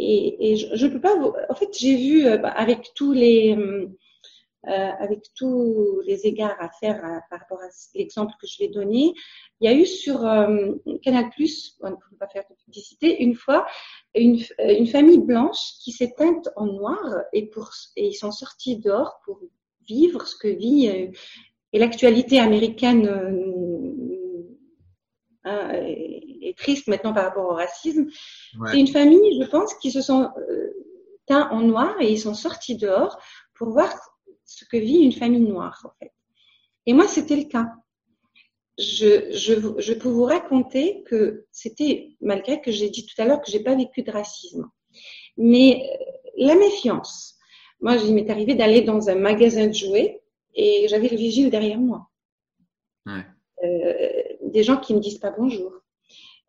Speaker 2: Et, je ne peux pas. Vous... En fait, j'ai vu euh, bah, avec tous les euh, avec tous les égards à faire par rapport à l'exemple que je vais donner, il y a eu sur euh, Canal+, on ne peut pas faire de publicité, une fois une, une famille blanche qui s'est teinte en noir et, pour, et ils sont sortis dehors pour vivre ce que vit euh, et l'actualité américaine euh, hein, est triste maintenant par rapport au racisme.
Speaker 1: Ouais.
Speaker 2: C'est une famille, je pense, qui se sont euh, teints en noir et ils sont sortis dehors pour voir ce que vit une famille noire, en fait. Et moi, c'était le cas. Je, je, je peux vous raconter que c'était, malgré que j'ai dit tout à l'heure que j'ai pas vécu de racisme, mais euh, la méfiance. Moi, il m'est arrivé d'aller dans un magasin de jouets et j'avais le vigile derrière moi.
Speaker 1: Ouais.
Speaker 2: Euh, des gens qui me disent pas bonjour.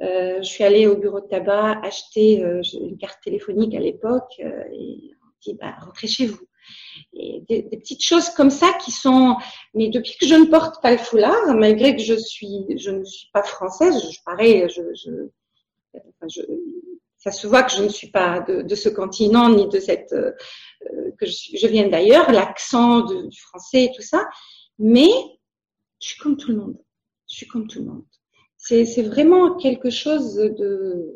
Speaker 2: Euh, je suis allée au bureau de tabac acheter euh, une carte téléphonique à l'époque euh, et on dit bah, rentrez chez vous. Et des, des, petites choses comme ça qui sont. Mais depuis que je ne porte pas le foulard, malgré que je suis, je ne suis pas française, je, pareil, je, je, je, ça se voit que je ne suis pas de, de ce continent ni de cette euh, que je, je viens d'ailleurs, l'accent du français et tout ça. Mais je suis comme tout le monde. Je suis comme tout le monde. C'est vraiment quelque chose de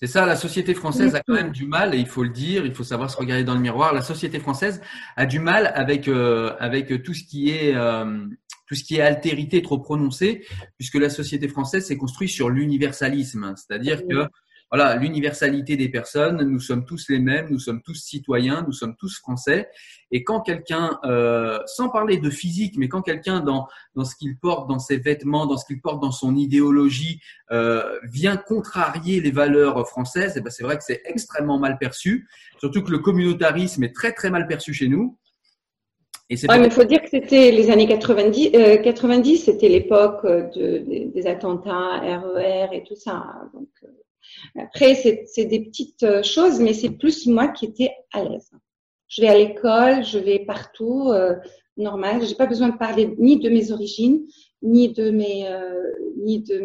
Speaker 1: c'est ça, la société française a quand même du mal, et il faut le dire, il faut savoir se regarder dans le miroir. La société française a du mal avec euh, avec tout ce qui est euh, tout ce qui est altérité trop prononcée, puisque la société française s'est construite sur l'universalisme, c'est-à-dire que voilà, l'universalité des personnes, nous sommes tous les mêmes, nous sommes tous citoyens, nous sommes tous français. Et quand quelqu'un, euh, sans parler de physique, mais quand quelqu'un dans dans ce qu'il porte, dans ses vêtements, dans ce qu'il porte, dans son idéologie, euh, vient contrarier les valeurs françaises, et ben c'est vrai que c'est extrêmement mal perçu. Surtout que le communautarisme est très très mal perçu chez nous.
Speaker 2: Et ouais, mais il faut dire que c'était les années 90, euh, 90 c'était l'époque de, des, des attentats RER et tout ça. Donc, euh, après, c'est des petites choses, mais c'est plus moi qui étais à l'aise. Je vais à l'école, je vais partout, euh, normal. J'ai pas besoin de parler ni de mes origines, ni de mes, euh, ni de,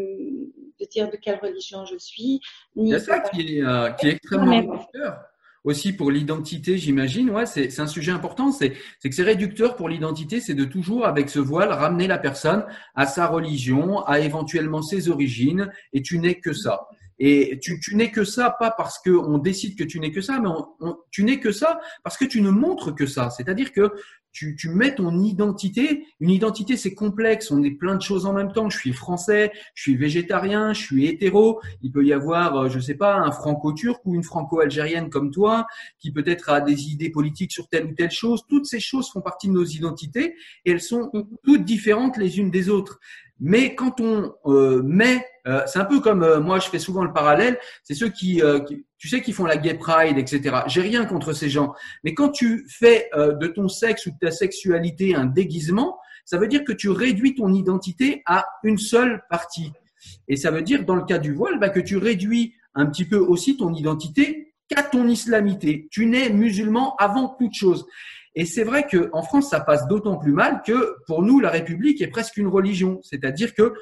Speaker 2: de, dire de quelle religion je suis.
Speaker 1: Ni Il y a ça qui est, euh, qui est extrêmement réducteur aussi pour l'identité, j'imagine. Ouais, c'est un sujet important. C'est que c'est réducteur pour l'identité, c'est de toujours, avec ce voile, ramener la personne à sa religion, à éventuellement ses origines, et tu n'es que ça. Et tu, tu n'es que ça, pas parce que on décide que tu n'es que ça, mais on, on, tu n'es que ça parce que tu ne montres que ça. C'est-à-dire que tu, tu mets ton identité. Une identité, c'est complexe. On est plein de choses en même temps. Je suis français, je suis végétarien, je suis hétéro. Il peut y avoir, je sais pas, un franco-turc ou une franco-algérienne comme toi, qui peut-être a des idées politiques sur telle ou telle chose. Toutes ces choses font partie de nos identités et elles sont toutes différentes les unes des autres. Mais quand on euh, met, euh, c'est un peu comme euh, moi, je fais souvent le parallèle, c'est ceux qui, qui, tu sais, qui font la gay pride, etc. J'ai rien contre ces gens, mais quand tu fais de ton sexe ou de ta sexualité un déguisement, ça veut dire que tu réduis ton identité à une seule partie. Et ça veut dire, dans le cas du voile, bah, que tu réduis un petit peu aussi ton identité qu'à ton islamité. Tu n'es musulman avant toute chose. Et c'est vrai qu'en France, ça passe d'autant plus mal que pour nous, la République est presque une religion. C'est-à-dire que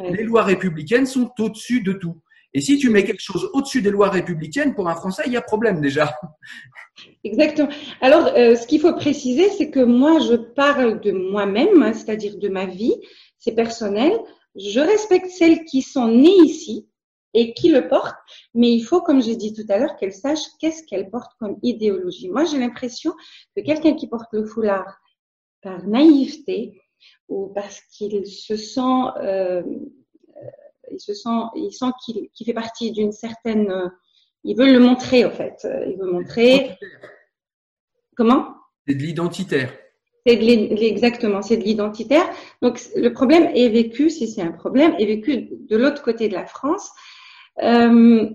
Speaker 1: les lois républicaines sont au-dessus de tout. Et si tu mets quelque chose au-dessus des lois républicaines, pour un Français, il y a problème déjà.
Speaker 2: Exactement. Alors, euh, ce qu'il faut préciser, c'est que moi, je parle de moi-même, hein, c'est-à-dire de ma vie, c'est personnel. Je respecte celles qui sont nées ici et qui le portent, mais il faut, comme j'ai dit tout à l'heure, qu'elles sachent qu'est-ce qu'elles portent comme idéologie. Moi, j'ai l'impression que quelqu'un qui porte le foulard par naïveté ou parce qu'il se sent, euh, il se sent, il sent qu'il fait partie d'une certaine, euh, il veut le montrer en fait. Il veut montrer. Comment?
Speaker 1: C'est de l'identitaire.
Speaker 2: C'est exactement, c'est de l'identitaire. Donc le problème est vécu, si c'est un problème, est vécu de l'autre côté de la France. Euh,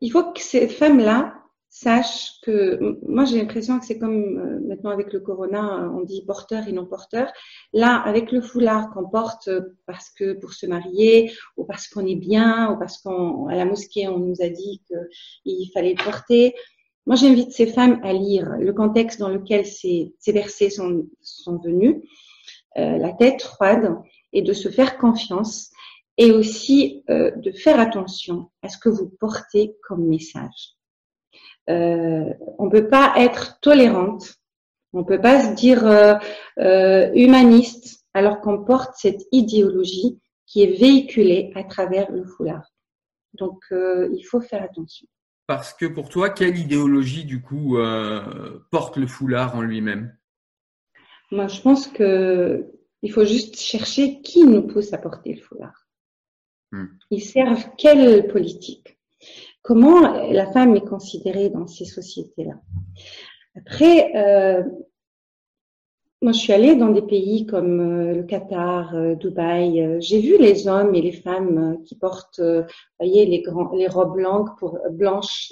Speaker 2: il faut que ces femmes-là sachent que, moi j'ai l'impression que c'est comme euh, maintenant avec le corona, on dit porteur et non porteur. Là, avec le foulard qu'on porte parce que pour se marier, ou parce qu'on est bien, ou parce qu'à la mosquée on nous a dit qu'il fallait le porter, moi, j'invite ces femmes à lire le contexte dans lequel ces, versets sont, sont venus, euh, la tête froide, et de se faire confiance, et aussi euh, de faire attention à ce que vous portez comme message. Euh, on ne peut pas être tolérante, on ne peut pas se dire humaniste, alors qu'on porte cette idéologie qui est véhiculée à travers le foulard. Donc, il faut faire attention.
Speaker 1: Parce que pour toi, quelle idéologie, du coup, euh, porte le foulard en lui-même?
Speaker 2: Moi, je pense que il faut juste chercher qui nous pousse à porter le foulard. Hmm. Ils servent quelle politique? Comment la femme est considérée dans ces sociétés-là Après, euh, moi, je suis allée dans des pays comme euh, le Qatar, euh, Dubaï. Euh, j'ai vu les hommes et les femmes qui portent, vous voyez, les, grands, les robes blanches, pour, blanches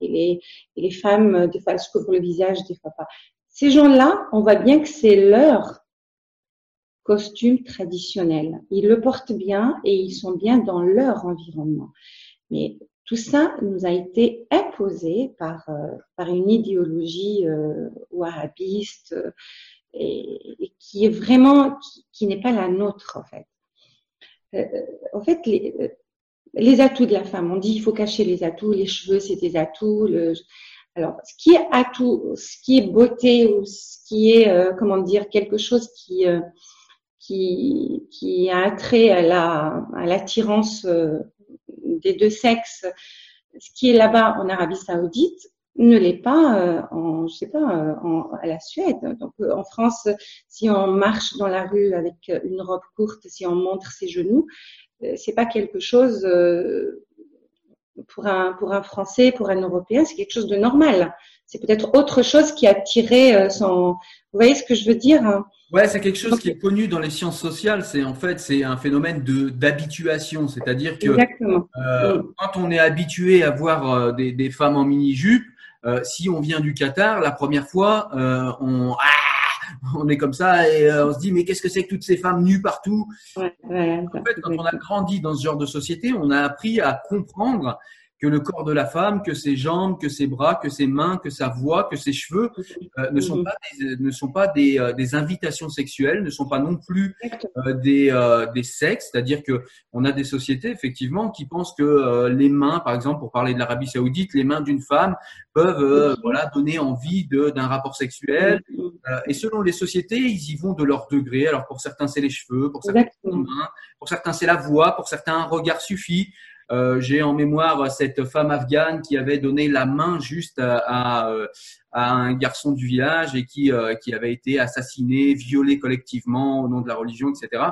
Speaker 2: et, les, et les femmes, des fois, elles se couvrent le visage, des fois pas. Ces gens-là, on voit bien que c'est leur costume traditionnel. Ils le portent bien et ils sont bien dans leur environnement. Mais tout ça nous a été imposé par, par une idéologie euh, wahhabiste et, qui est vraiment, qui, n'est pas la nôtre en fait. Euh, en fait, les, euh, atouts de la femme, on dit il faut cacher les atouts, les cheveux c'est des atouts. Alors, ce qui est atout, ce qui est beauté ou ce qui est, euh, comment dire, quelque chose qui qui, qui a attrait à la à l'attirance des deux sexes, ce qui est là-bas en Arabie Saoudite, ne l'est pas euh, en, je sais pas, euh, en, à la Suède. Donc euh, en France, si on marche dans la rue avec une robe courte, si on montre ses genoux, c'est pas quelque chose pour un pour un Français, pour un Européen, c'est quelque chose de normal. C'est peut-être autre chose qui a tiré son. Vous voyez ce que je veux dire hein
Speaker 1: Ouais, c'est quelque chose qui est connu dans les sciences sociales. C'est en fait c'est un phénomène de d'habituation, c'est-à-dire que euh, quand on est habitué à voir des, des femmes en mini jupe, euh, si on vient du Qatar, la première fois, euh, on, ah, on est comme ça et euh, on se dit mais qu'est-ce que c'est que toutes ces femmes nues partout? Ouais, ouais, En fait, quand on a grandi dans ce genre de société, on a appris à comprendre que le corps de la femme, que ses jambes, que ses bras, que ses mains, que sa voix, que ses cheveux euh, ne sont pas des, ne sont pas des, euh, des, invitations sexuelles, ne sont pas non plus euh, des, des sexes. C'est-à-dire que on a des sociétés effectivement qui pensent que les mains, par exemple, pour parler de l'Arabie Saoudite, les mains d'une femme peuvent voilà donner envie d'un rapport sexuel. et selon les sociétés, ils y vont de leur degré. Alors pour certains c'est les cheveux, pour certains c'est les mains, pour certains c'est la voix, pour certains un regard suffit. Euh, j'ai en mémoire cette femme afghane qui avait donné la main juste à, à, un garçon du village et qui, euh, qui avait été assassiné, violé collectivement au nom de la religion, etc.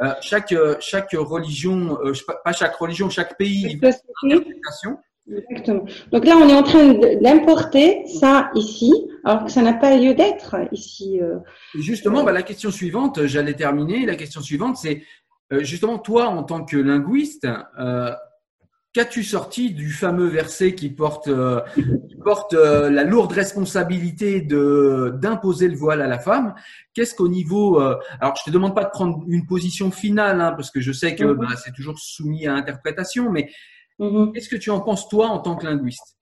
Speaker 1: Euh, chaque, chaque religion, pas chaque religion, chaque pays,
Speaker 2: Exactement. Donc là, on est en train d'importer ça ici, alors que ça n'a pas lieu d'être ici.
Speaker 1: Justement, bah, la question suivante, j'allais terminer. La question suivante, c'est justement toi, en tant que linguiste, Qu'as-tu sorti du fameux verset qui porte, euh, porte euh, la lourde responsabilité de d'imposer le voile à la femme? Qu'est-ce qu'au niveau euh, alors je te demande pas de prendre une position finale hein, parce que je sais que mhm. bah, c'est toujours soumis à interprétation, mais mhm. qu'est-ce que tu en penses toi en tant que linguiste?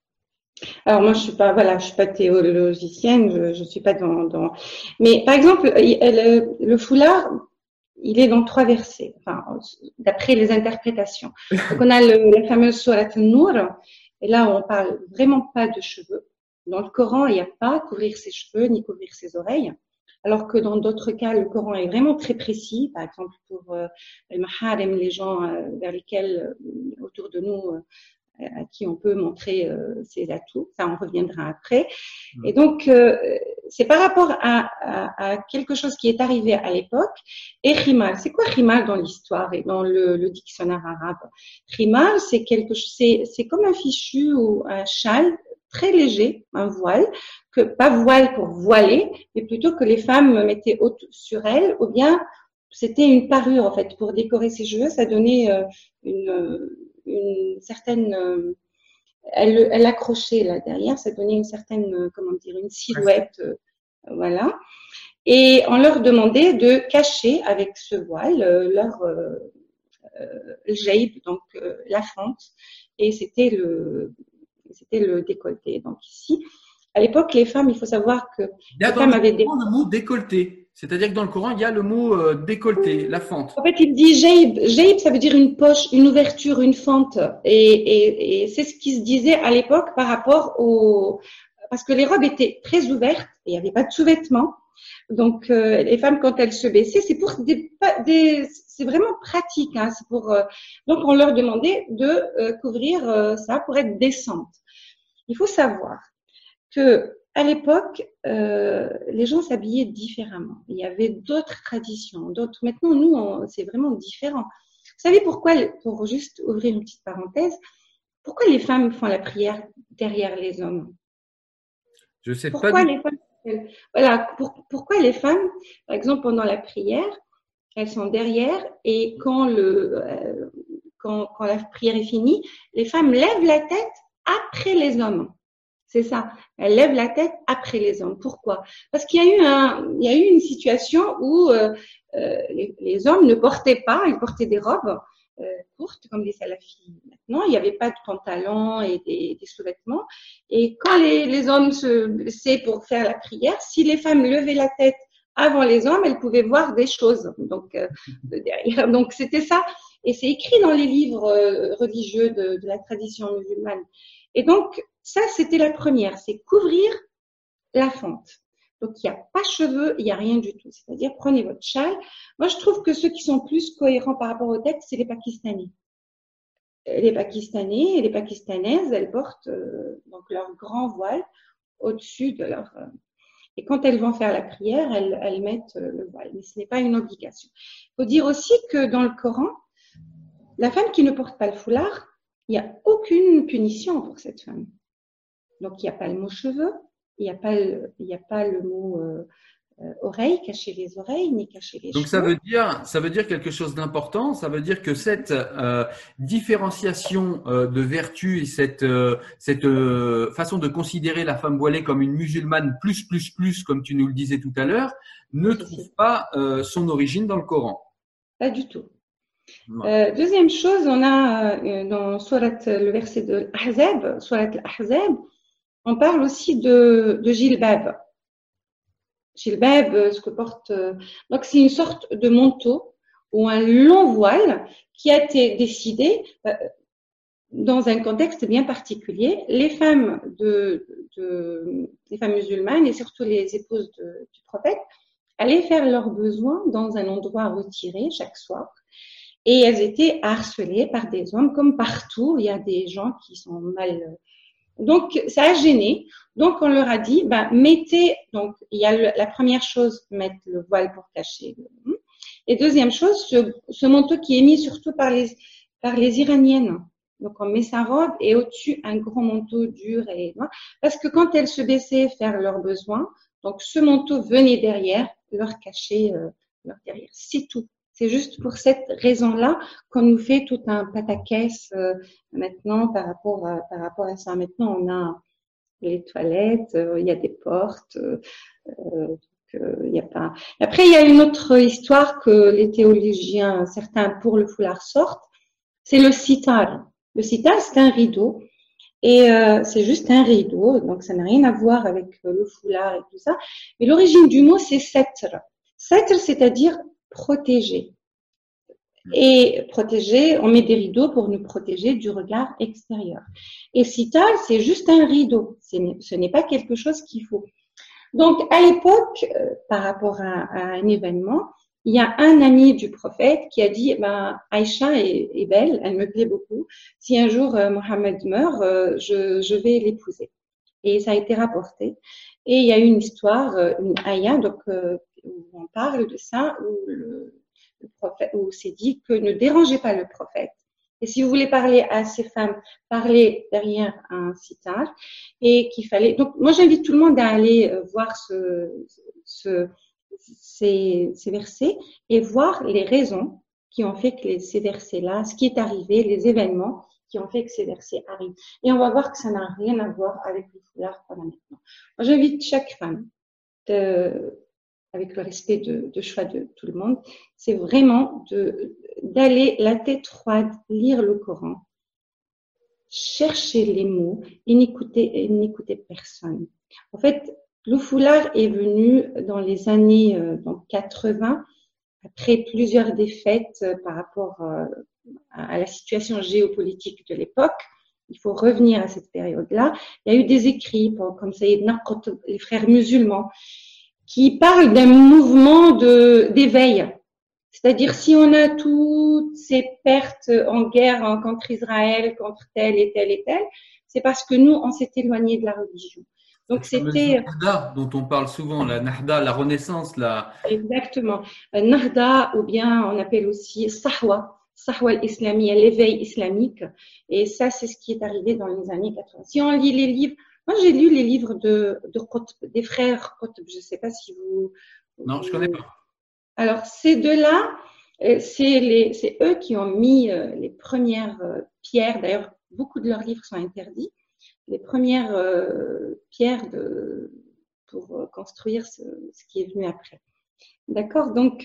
Speaker 2: Alors moi je suis pas voilà je suis pas théologicienne je, je suis pas dans, dans... mais par exemple le, le foulard il est dans trois versets, enfin, d'après les interprétations. Donc, on a le, la fameuse Surat Nour, et là, on parle vraiment pas de cheveux. Dans le Coran, il n'y a pas couvrir ses cheveux ni couvrir ses oreilles. alors que dans d'autres cas, le Coran est vraiment très précis. Par exemple, pour euh, les maharem, les gens euh, vers lesquels, euh, autour de nous, euh, à qui on peut montrer ses atouts. Ça, on reviendra après. Et donc, c'est par rapport à, à, à, quelque chose qui est arrivé à l'époque. Et rimal, c'est quoi rimal dans l'histoire et dans le, le dictionnaire arabe? Rimal, c'est quelque c'est c'est comme un fichu ou un châle très léger, un voile, que pas voile pour voiler, mais plutôt que les femmes mettaient haute sur elles, ou bien c'était une parure en fait pour décorer ses cheveux. Ça donnait euh, une une certaine, euh, elle, elle accrochait là derrière, ça donnait une certaine, euh, comment dire, une silhouette, euh, voilà. Et on leur demandait de cacher avec ce voile leur euh, jaïb, donc la fente, et c'était le, c'était le décolleté. Donc ici, à l'époque, les femmes, il faut savoir que
Speaker 1: les femmes avaient des... le mot décolleté. C'est-à-dire que dans le Coran, il y a le mot euh, décolleté, la fente.
Speaker 2: En fait, il dit jaïb. Jaïb, ça veut dire une poche, une ouverture, une fente. Et, et, et c'est ce qui se disait à l'époque par rapport au... Parce que les robes étaient très ouvertes et il n'y avait pas de sous-vêtements. Donc, euh, les femmes, quand elles se baissaient, c'est pour des... des c'est vraiment pratique. Hein, c'est pour, euh, donc, on leur demandait de euh, couvrir ça pour être décente. Il faut savoir que à l'époque, euh, les gens s'habillaient différemment. Il y avait d'autres traditions, d'autres. Maintenant, nous, c'est vraiment différent. Vous savez pourquoi, pour juste ouvrir une petite parenthèse, pourquoi les femmes font la prière derrière les hommes?
Speaker 1: Je sais
Speaker 2: pourquoi
Speaker 1: pas.
Speaker 2: Les femmes, voilà, pour, pourquoi les femmes, par exemple, pendant la prière, elles sont derrière et quand, le, euh, quand, quand la prière est finie, les femmes lèvent la tête après les hommes. C'est ça. Elle lève la tête après les hommes. Pourquoi? Parce qu'il y a eu un, il y a eu une situation où euh, euh, les, les, hommes ne portaient pas, ils portaient des robes euh, courtes comme les salafis. Maintenant, il n'y avait pas de pantalons et des, des sous-vêtements. Et quand les, les hommes se blessaient pour faire la prière, si les femmes levaient la tête avant les hommes, elles pouvaient voir des choses. Donc euh, derrière. Donc c'était ça. Et c'est écrit dans les livres religieux de, de la tradition musulmane. Et donc, ça, c'était la première, c'est couvrir la fente. Donc, il n'y a pas cheveux, il n'y a rien du tout. C'est-à-dire, prenez votre châle. Moi, je trouve que ceux qui sont plus cohérents par rapport au texte, c'est les Pakistanais. Les Pakistanais et les Pakistanaises, elles portent euh, donc leur grand voile au-dessus de leur. Euh, et quand elles vont faire la prière, elles, elles mettent euh, le voile. Mais ce n'est pas une obligation. Il faut dire aussi que dans le Coran, la femme qui ne porte pas le foulard, il n'y a aucune punition pour cette femme. Donc, il n'y a pas le mot cheveux, il n'y a pas le, il n'y a pas le mot euh, euh, oreille, cacher les oreilles, ni cacher les
Speaker 1: Donc,
Speaker 2: cheveux.
Speaker 1: ça veut dire, ça veut dire quelque chose d'important. Ça veut dire que cette euh, différenciation euh, de vertu et cette, euh, cette euh, façon de considérer la femme voilée comme une musulmane plus, plus, plus, comme tu nous le disais tout à l'heure, ne trouve pas euh, son origine dans le Coran.
Speaker 2: Pas du tout. Euh, deuxième chose, on a euh, dans Surat, le verset de l'Ahzab, Surat al-Ahzab, on parle aussi de, de Gilbab. Gilbab, euh, ce que porte. euh, donc, c'est une sorte de manteau ou un long voile qui a été décidé euh, dans un contexte bien particulier. Les femmes de, les femmes musulmanes et surtout les épouses du prophète allaient faire leurs besoins dans un endroit retiré chaque soir. Et elles étaient harcelées par des hommes, comme partout. Il y a des gens qui sont mal. Donc, ça a gêné. Donc, on leur a dit, ben, mettez. Donc, il y a le- la première chose, mettre le voile pour cacher. Et deuxième chose, ce, ce manteau qui est mis surtout par les, par les Iraniennes. Donc, on met sa robe et au-dessus, un grand manteau dur et noir. Parce que quand elles se baissaient faire leurs besoins, donc ce manteau venait derrière, leur cacher euh, leur derrière. C'est tout. C'est juste pour cette raison-là qu'on nous fait tout un pataquès euh, maintenant par rapport, à, par rapport à ça. Maintenant, on a les toilettes, euh, il y a des portes. euh, euh, il y a pas... Après, il y a une autre histoire que les théologiens, certains pour le foulard sortent, c'est le sitar. Le sitar, c'est un rideau. Et euh, c'est juste un rideau, donc ça n'a rien à voir avec le foulard et tout ça. Mais l'origine du mot, c'est setr. Setr, c'est-à-dire protéger. Et protéger, on met des rideaux pour nous protéger du regard extérieur. Et sitar, c'est juste un rideau. Ce n'est pas quelque chose qu'il faut. Donc, à l'époque, euh, par rapport à, à, un événement, il y a un ami du prophète qui a dit, ben, Aïcha est, est belle, elle me plaît beaucoup. Si un jour euh, Mohammed meurt, euh, je, je, vais l'épouser. Et ça a été rapporté. Et il y a eu une histoire, une ayah, donc où on parle de ça, où le, prophète, où c'est dit que ne dérangez pas le prophète. Et si vous voulez parler à ces femmes, parlez derrière un sitar et qu'il fallait. Donc, moi, j'invite tout le monde à aller euh, voir ce, ce, ces, ces, versets et voir les raisons qui ont fait que ces versets-là, ce qui est arrivé, les événements qui ont fait que ces versets arrivent. Et on va voir que ça n'a rien à voir avec le foulard qu'on a maintenant. J'invite chaque femme de, avec le respect de, de, choix de tout le monde, c'est vraiment d'aller la tête froide, lire le Coran, chercher les mots et n'écouter personne. En fait, le foulard est venu dans les années euh, donc 80, après plusieurs défaites euh, par rapport euh, à la situation géopolitique de l'époque. Il faut revenir à cette période-là. Il y a eu des écrits comme Sayyidna les frères musulmans, qui parle d'un mouvement de, d'éveil. C'est-à-dire si on a toutes ces pertes en guerre contre Israël, contre tel et tel et tel, c'est parce que nous, on s'est éloigné de la religion.
Speaker 1: Donc c'était Nahda dont on parle souvent, la Nahda, la Renaissance, la.
Speaker 2: Exactement, Nahda ou bien on appelle aussi Sahwa, Sahwa al-Islami, l'éveil islamique. Et ça, c'est ce qui est arrivé dans les années 80. Si on lit les livres moi, j'ai lu les livres de, de des frères Qutb. Je ne sais pas si vous.
Speaker 1: Non, je ne connais pas.
Speaker 2: Alors, ces deux-là, euh, c'est eux qui ont mis euh, les premières euh, pierres. D'ailleurs, beaucoup de leurs livres sont interdits. Les premières pierres de, pour construire ce, ce, qui est venu après. D'accord? Donc,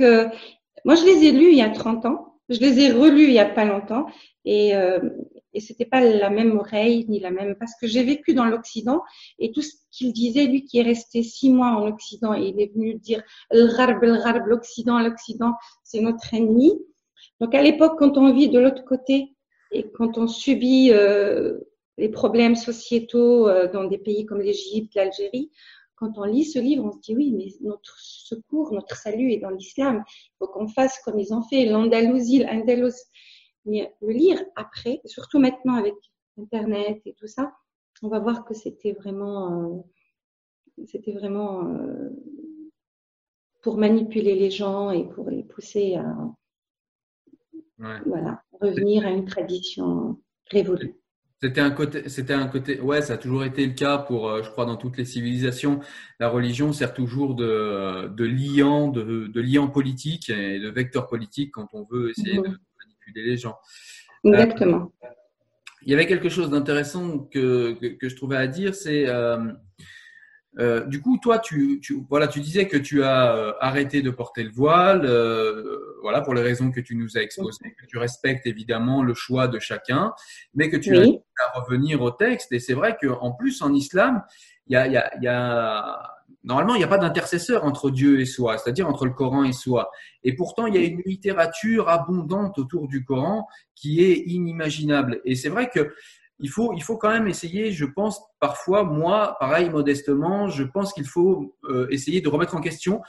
Speaker 2: moi, je les ai lus il y a 30 ans. Je les ai relus il y a pas longtemps. Et, et c'était pas la même oreille ni la même parce que j'ai vécu dans l'Occident et tout ce qu'il disait lui qui est resté six mois en Occident et il est venu dire l'Occident l'Occident c'est notre ennemi donc à l'époque quand on vit de l'autre côté et quand on subit euh, les problèmes sociétaux euh, dans des pays comme l'Égypte l'Algérie quand on lit ce livre, on se dit oui, mais notre secours, notre salut est dans l'islam. Il faut qu'on fasse comme ils ont fait. L'Andalousie, l'Andalous, mais le lire après, surtout maintenant avec Internet et tout ça, on va voir que c'était vraiment, euh, c'était vraiment euh, pour manipuler les gens et pour les pousser à ouais. voilà, revenir à une tradition révolue.
Speaker 1: C'était un côté, c'était un côté, ouais, ça a toujours été le cas pour, euh, je crois, dans toutes les civilisations. La religion sert toujours de, de liant, de, de liant politique et de vecteur politique quand on veut essayer mmh. de les gens.
Speaker 2: Exactement.
Speaker 1: Euh, il y avait quelque chose d'intéressant que, que, je trouvais à dire, c'est euh, euh, du coup, toi, tu, tu, voilà, tu disais que tu as arrêté de porter le voile, voilà, pour les raisons que tu nous as exposées, que tu respectes évidemment le choix de chacun, mais que tu oui. as à revenir au texte. Et c'est vrai qu'en plus, en islam, il y a, y a, y a normalement, il n'y a pas d'intercesseur entre Dieu et soi, c'est-à-dire entre le Coran et soi. Et pourtant, il y a une littérature abondante autour du Coran qui est inimaginable. Et c'est vrai que il faut, il faut quand même essayer, je pense, parfois, moi, pareil, modestement, je pense qu'il faut euh, essayer de remettre en question,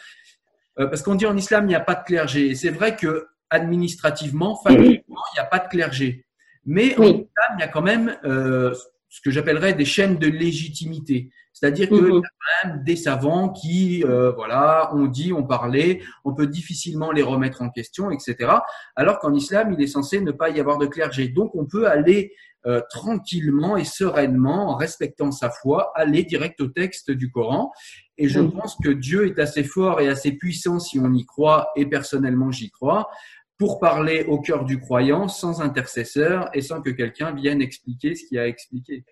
Speaker 1: euh, parce qu'on dit en islam, il n'y a pas de clergé. Et c'est vrai que administrativement, familièrement, il n'y a pas de clergé. Mais en islam, il y a quand même euh, ce que j'appellerais des chaînes de légitimité. C'est-à-dire qu'il mmh. y a quand même des savants qui, euh, voilà, ont dit, ont parlé, on peut difficilement les remettre en question, etc. Alors qu'en islam, il est censé ne pas y avoir de clergé. Donc, on peut aller euh, tranquillement et sereinement, en respectant sa foi, aller direct au texte du Coran. Et je mmh. pense que Dieu est assez fort et assez puissant si on y croit, et personnellement j'y crois, pour parler au cœur du croyant sans intercesseur et sans que quelqu'un vienne expliquer ce qu'il a expliqué.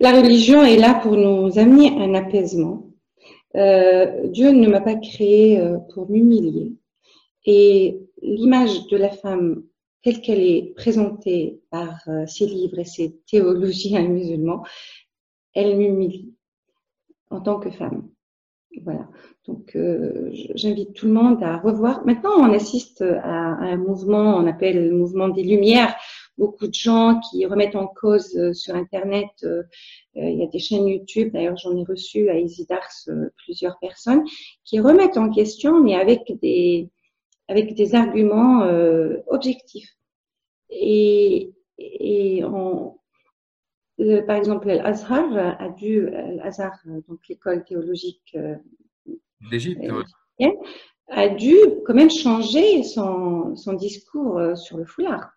Speaker 2: La religion est là pour nous amener un apaisement. Euh, Dieu ne m'a pas créé euh, pour m'humilier. Et l'image de la femme telle qu'elle est présentée par euh, ses livres et ses théologiens (laughs) musulmans, elle m'humilie en tant que femme. Voilà. Donc, euh, j'invite tout le monde à revoir. Maintenant, on assiste à, à un mouvement, on appelle le mouvement des Lumières, beaucoup de gens qui remettent en cause euh, sur Internet. Euh, il y a des chaînes YouTube, d'ailleurs j'en ai reçu à Isidars plusieurs personnes qui remettent en question, mais avec des avec des arguments objectifs. Et, et on, par exemple, l'Azhar a dû, l'Azhar, donc l'école théologique
Speaker 1: d'Égypte,
Speaker 2: a dû quand même changer son, son discours sur le foulard.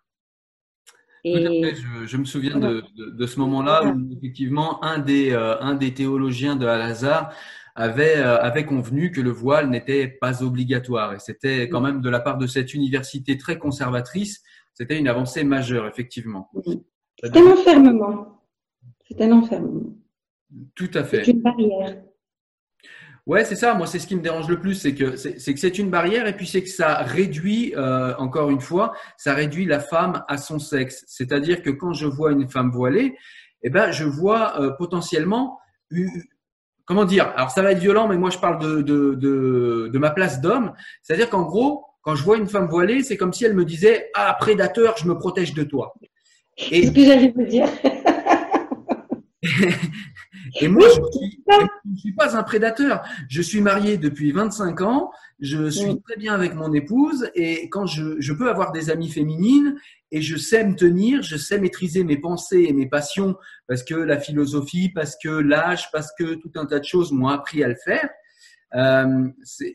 Speaker 1: Et... Je, me souviens de, de, ce moment-là où effectivement un des, euh, un des théologiens de Al-Azhar avait, euh, avait convenu que le voile n'était pas obligatoire. Et c'était quand même de la part de cette université très conservatrice, c'était une avancée majeure, effectivement.
Speaker 2: C'est un enfermement. C'est un enfermement.
Speaker 1: Tout à fait.
Speaker 2: C'est une barrière.
Speaker 1: Ouais, c'est ça. Moi, c'est ce qui me dérange le plus, c'est que c'est que c'est une barrière et puis c'est que ça réduit, euh, encore une fois, ça réduit la femme à son sexe. C'est-à-dire que quand je vois une femme voilée, eh ben, je vois euh, potentiellement, comment dire? Alors, ça va être violent, mais moi, je parle de de de, de ma place d'homme. C'est-à-dire qu'en gros, quand je vois une femme voilée, c'est comme si elle me disait Ah, prédateur, je me protège de toi.
Speaker 2: Et... ce que j'allais vous dire. (laughs)
Speaker 1: Et moi, je ne suis, pas un prédateur. Je suis marié depuis 25 ans. Je suis très bien avec mon épouse. Et quand je, je, peux avoir des amies féminines et je sais me tenir, je sais maîtriser mes pensées et mes passions parce que la philosophie, parce que l'âge, parce que tout un tas de choses m'ont appris à le faire. Euh,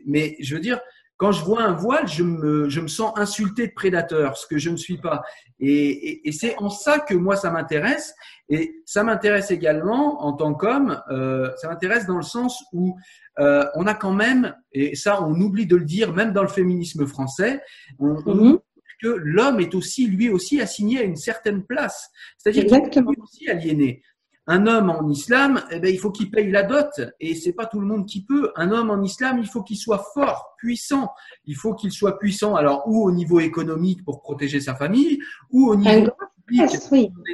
Speaker 1: mais je veux dire, quand je vois un voile, je me, je me sens insulté de prédateur, ce que je ne suis pas. Et, et, c'est en ça que moi, ça m'intéresse. Et ça m'intéresse également en tant qu'homme, euh, ça m'intéresse dans le sens où euh, on a quand même, et ça on oublie de le dire, même dans le féminisme français, on, mm que l'homme est aussi, lui aussi, assigné à une certaine place. C'est-à-dire qu'il est aussi aliéné. Un homme en islam, eh ben, il faut qu'il paye la dot, et c'est pas tout le monde qui peut. Un homme en islam, il faut qu'il soit fort, puissant. Il faut qu'il soit puissant, alors ou au niveau économique pour protéger sa famille, ou au niveau public,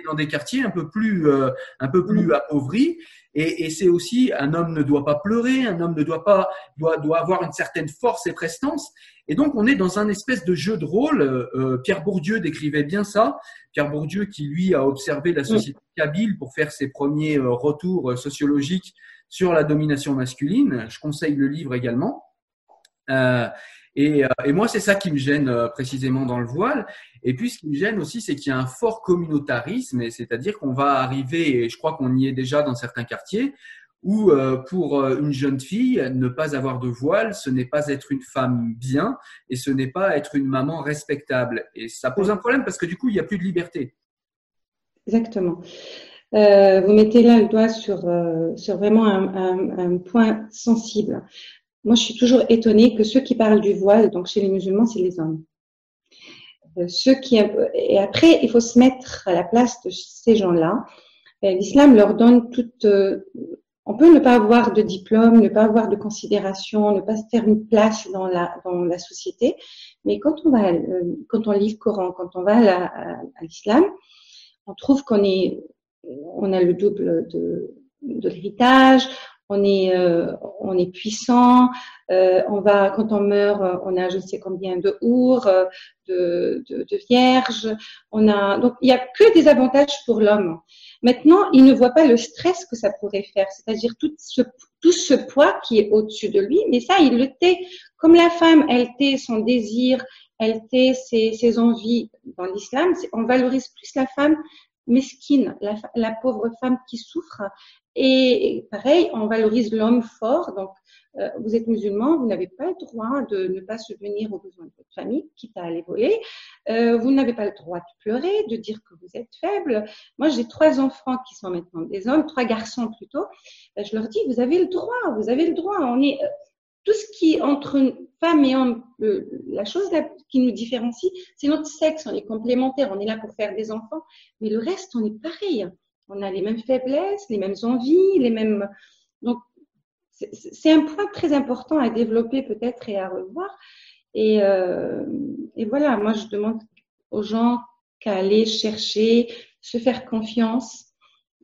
Speaker 1: dans des quartiers un peu plus, euh, un peu plus appauvris. Et, et c'est aussi un homme ne doit pas pleurer, un homme ne doit pas doit, doit avoir une certaine force et prestance. Et donc, on est dans un espèce de jeu de rôle. Euh, Pierre Bourdieu décrivait bien ça. Pierre Bourdieu, qui lui a observé la société kabyle pour faire ses premiers euh, retours euh, sociologiques sur la domination masculine. Je conseille le livre également. Euh, et, et, moi, c'est ça qui me gêne précisément dans le voile. Et puis, ce qui me gêne aussi, c'est qu'il y a un fort communautarisme, c'est-à-dire qu'on va arriver, et je crois qu'on y est déjà dans certains quartiers, où euh, pour euh, une jeune fille, ne pas avoir de voile, ce n'est pas être une femme bien et ce n'est pas être une maman respectable. Et ça pose un problème parce que du coup, il n'y a plus de liberté.
Speaker 2: Exactement. Euh, vous mettez là le doigt sur, sur vraiment un, un, point sensible. Moi, je suis toujours étonnée que ceux qui parlent du voile, donc chez les musulmans, c'est les hommes. ceux qui, et après, il faut se mettre à la place de ces gens-là. L'islam leur donne toute, on peut ne pas avoir de diplôme, ne pas avoir de considération, ne pas se faire une place dans la, société. Mais quand on va, euh, quand on lit le Coran, quand on va à, l'islam, on trouve qu'on est, on a le double de l'héritage, on est, euh, on est puissant, euh, on va, quand on meurt, on a je ne sais combien de our, de, de, de vierges, on a, donc il n'y a que des avantages pour l'homme. Maintenant, il ne voit pas le stress que ça pourrait faire, c'est-à-dire tout ce, tout ce poids qui est au-dessus de lui, mais ça, il le tait. Comme la femme, elle tait son désir, elle tait ses, ses envies dans l'islam, on valorise plus la femme mesquine, la, pauvre femme qui souffre. Et pareil, on valorise l'homme fort. Donc, euh, vous êtes musulman, vous n'avez pas le droit de ne pas subvenir aux besoins de votre famille, quitte à aller voler. Euh, vous n'avez pas le droit de pleurer, de dire que vous êtes faible. Moi, j'ai trois enfants qui sont maintenant des hommes, trois garçons plutôt. Ben, je leur dis, vous avez le droit, vous avez le droit. On est euh, tout ce qui entre femme et homme, la chose qui nous différencie, c'est notre sexe. On est complémentaires, on est là pour faire des enfants, mais le reste, on est pareil. On a les mêmes faiblesses, les mêmes envies, les mêmes. Donc, c'est un point très important à développer peut-être et à revoir. Et, euh, et, voilà, moi je demande aux gens qu'à aller chercher, se faire confiance.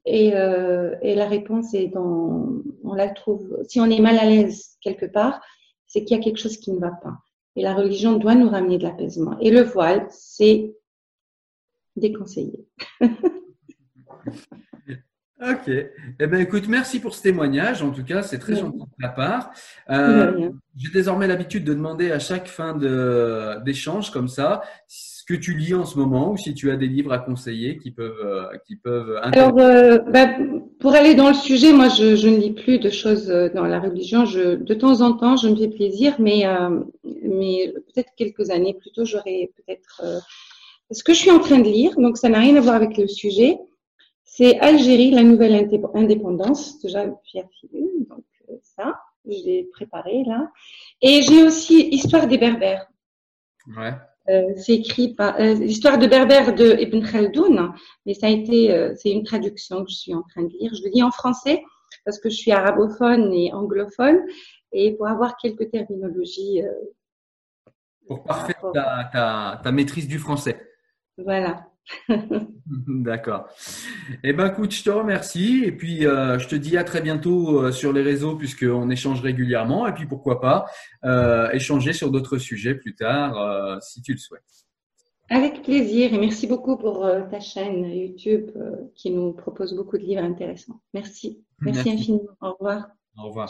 Speaker 2: Et, euh, et, la réponse est dans, on la trouve, si on est mal à l'aise quelque part, c'est qu'il y a quelque chose qui ne va pas. Et la religion doit nous ramener de l'apaisement. Et le voile, c'est déconseillé. (laughs)
Speaker 1: Ok. Eh ben, écoute, merci pour ce témoignage. En tout cas, c'est très gentil de ta part. Euh, J'ai désormais l'habitude de demander à chaque fin d'échange comme ça ce que tu lis en ce moment ou si tu as des livres à conseiller qui peuvent euh, qui peuvent.
Speaker 2: Alors, euh, bah, pour aller dans le sujet, moi, je, je, ne lis plus de choses euh, dans la religion. Je, de temps en temps, je me fais plaisir, mais euh, mais peut-être quelques années plus tôt, j'aurais peut-être. ce que je suis en train de lire, donc ça n'a rien à voir avec le sujet. C'est Algérie, la nouvelle indépendance. Déjà, Pierre Philus, donc euh, ça, je l'ai préparé là. Et j'ai aussi Histoire des Berbères.
Speaker 1: Ouais.
Speaker 2: Euh, c'est écrit par euh, l'histoire de Berbères de Ibn Khaldoun, mais ça a été, euh, c'est une traduction que je suis en train de lire. Je le lis en français parce que je suis arabophone et anglophone et pour avoir quelques terminologies.
Speaker 1: pour parfaire ta, ta, ta maîtrise du français.
Speaker 2: Voilà. (laughs)
Speaker 1: D'accord. Eh ben, écoute, je te remercie et puis euh, je te dis à très bientôt euh, sur les réseaux puisqu'on échange régulièrement et puis pourquoi pas euh, échanger sur d'autres sujets plus tard si tu le souhaites.
Speaker 2: Avec plaisir et merci beaucoup pour ta chaîne YouTube qui nous propose beaucoup de livres intéressants. Merci. Merci, infiniment. Au revoir.
Speaker 1: Au revoir.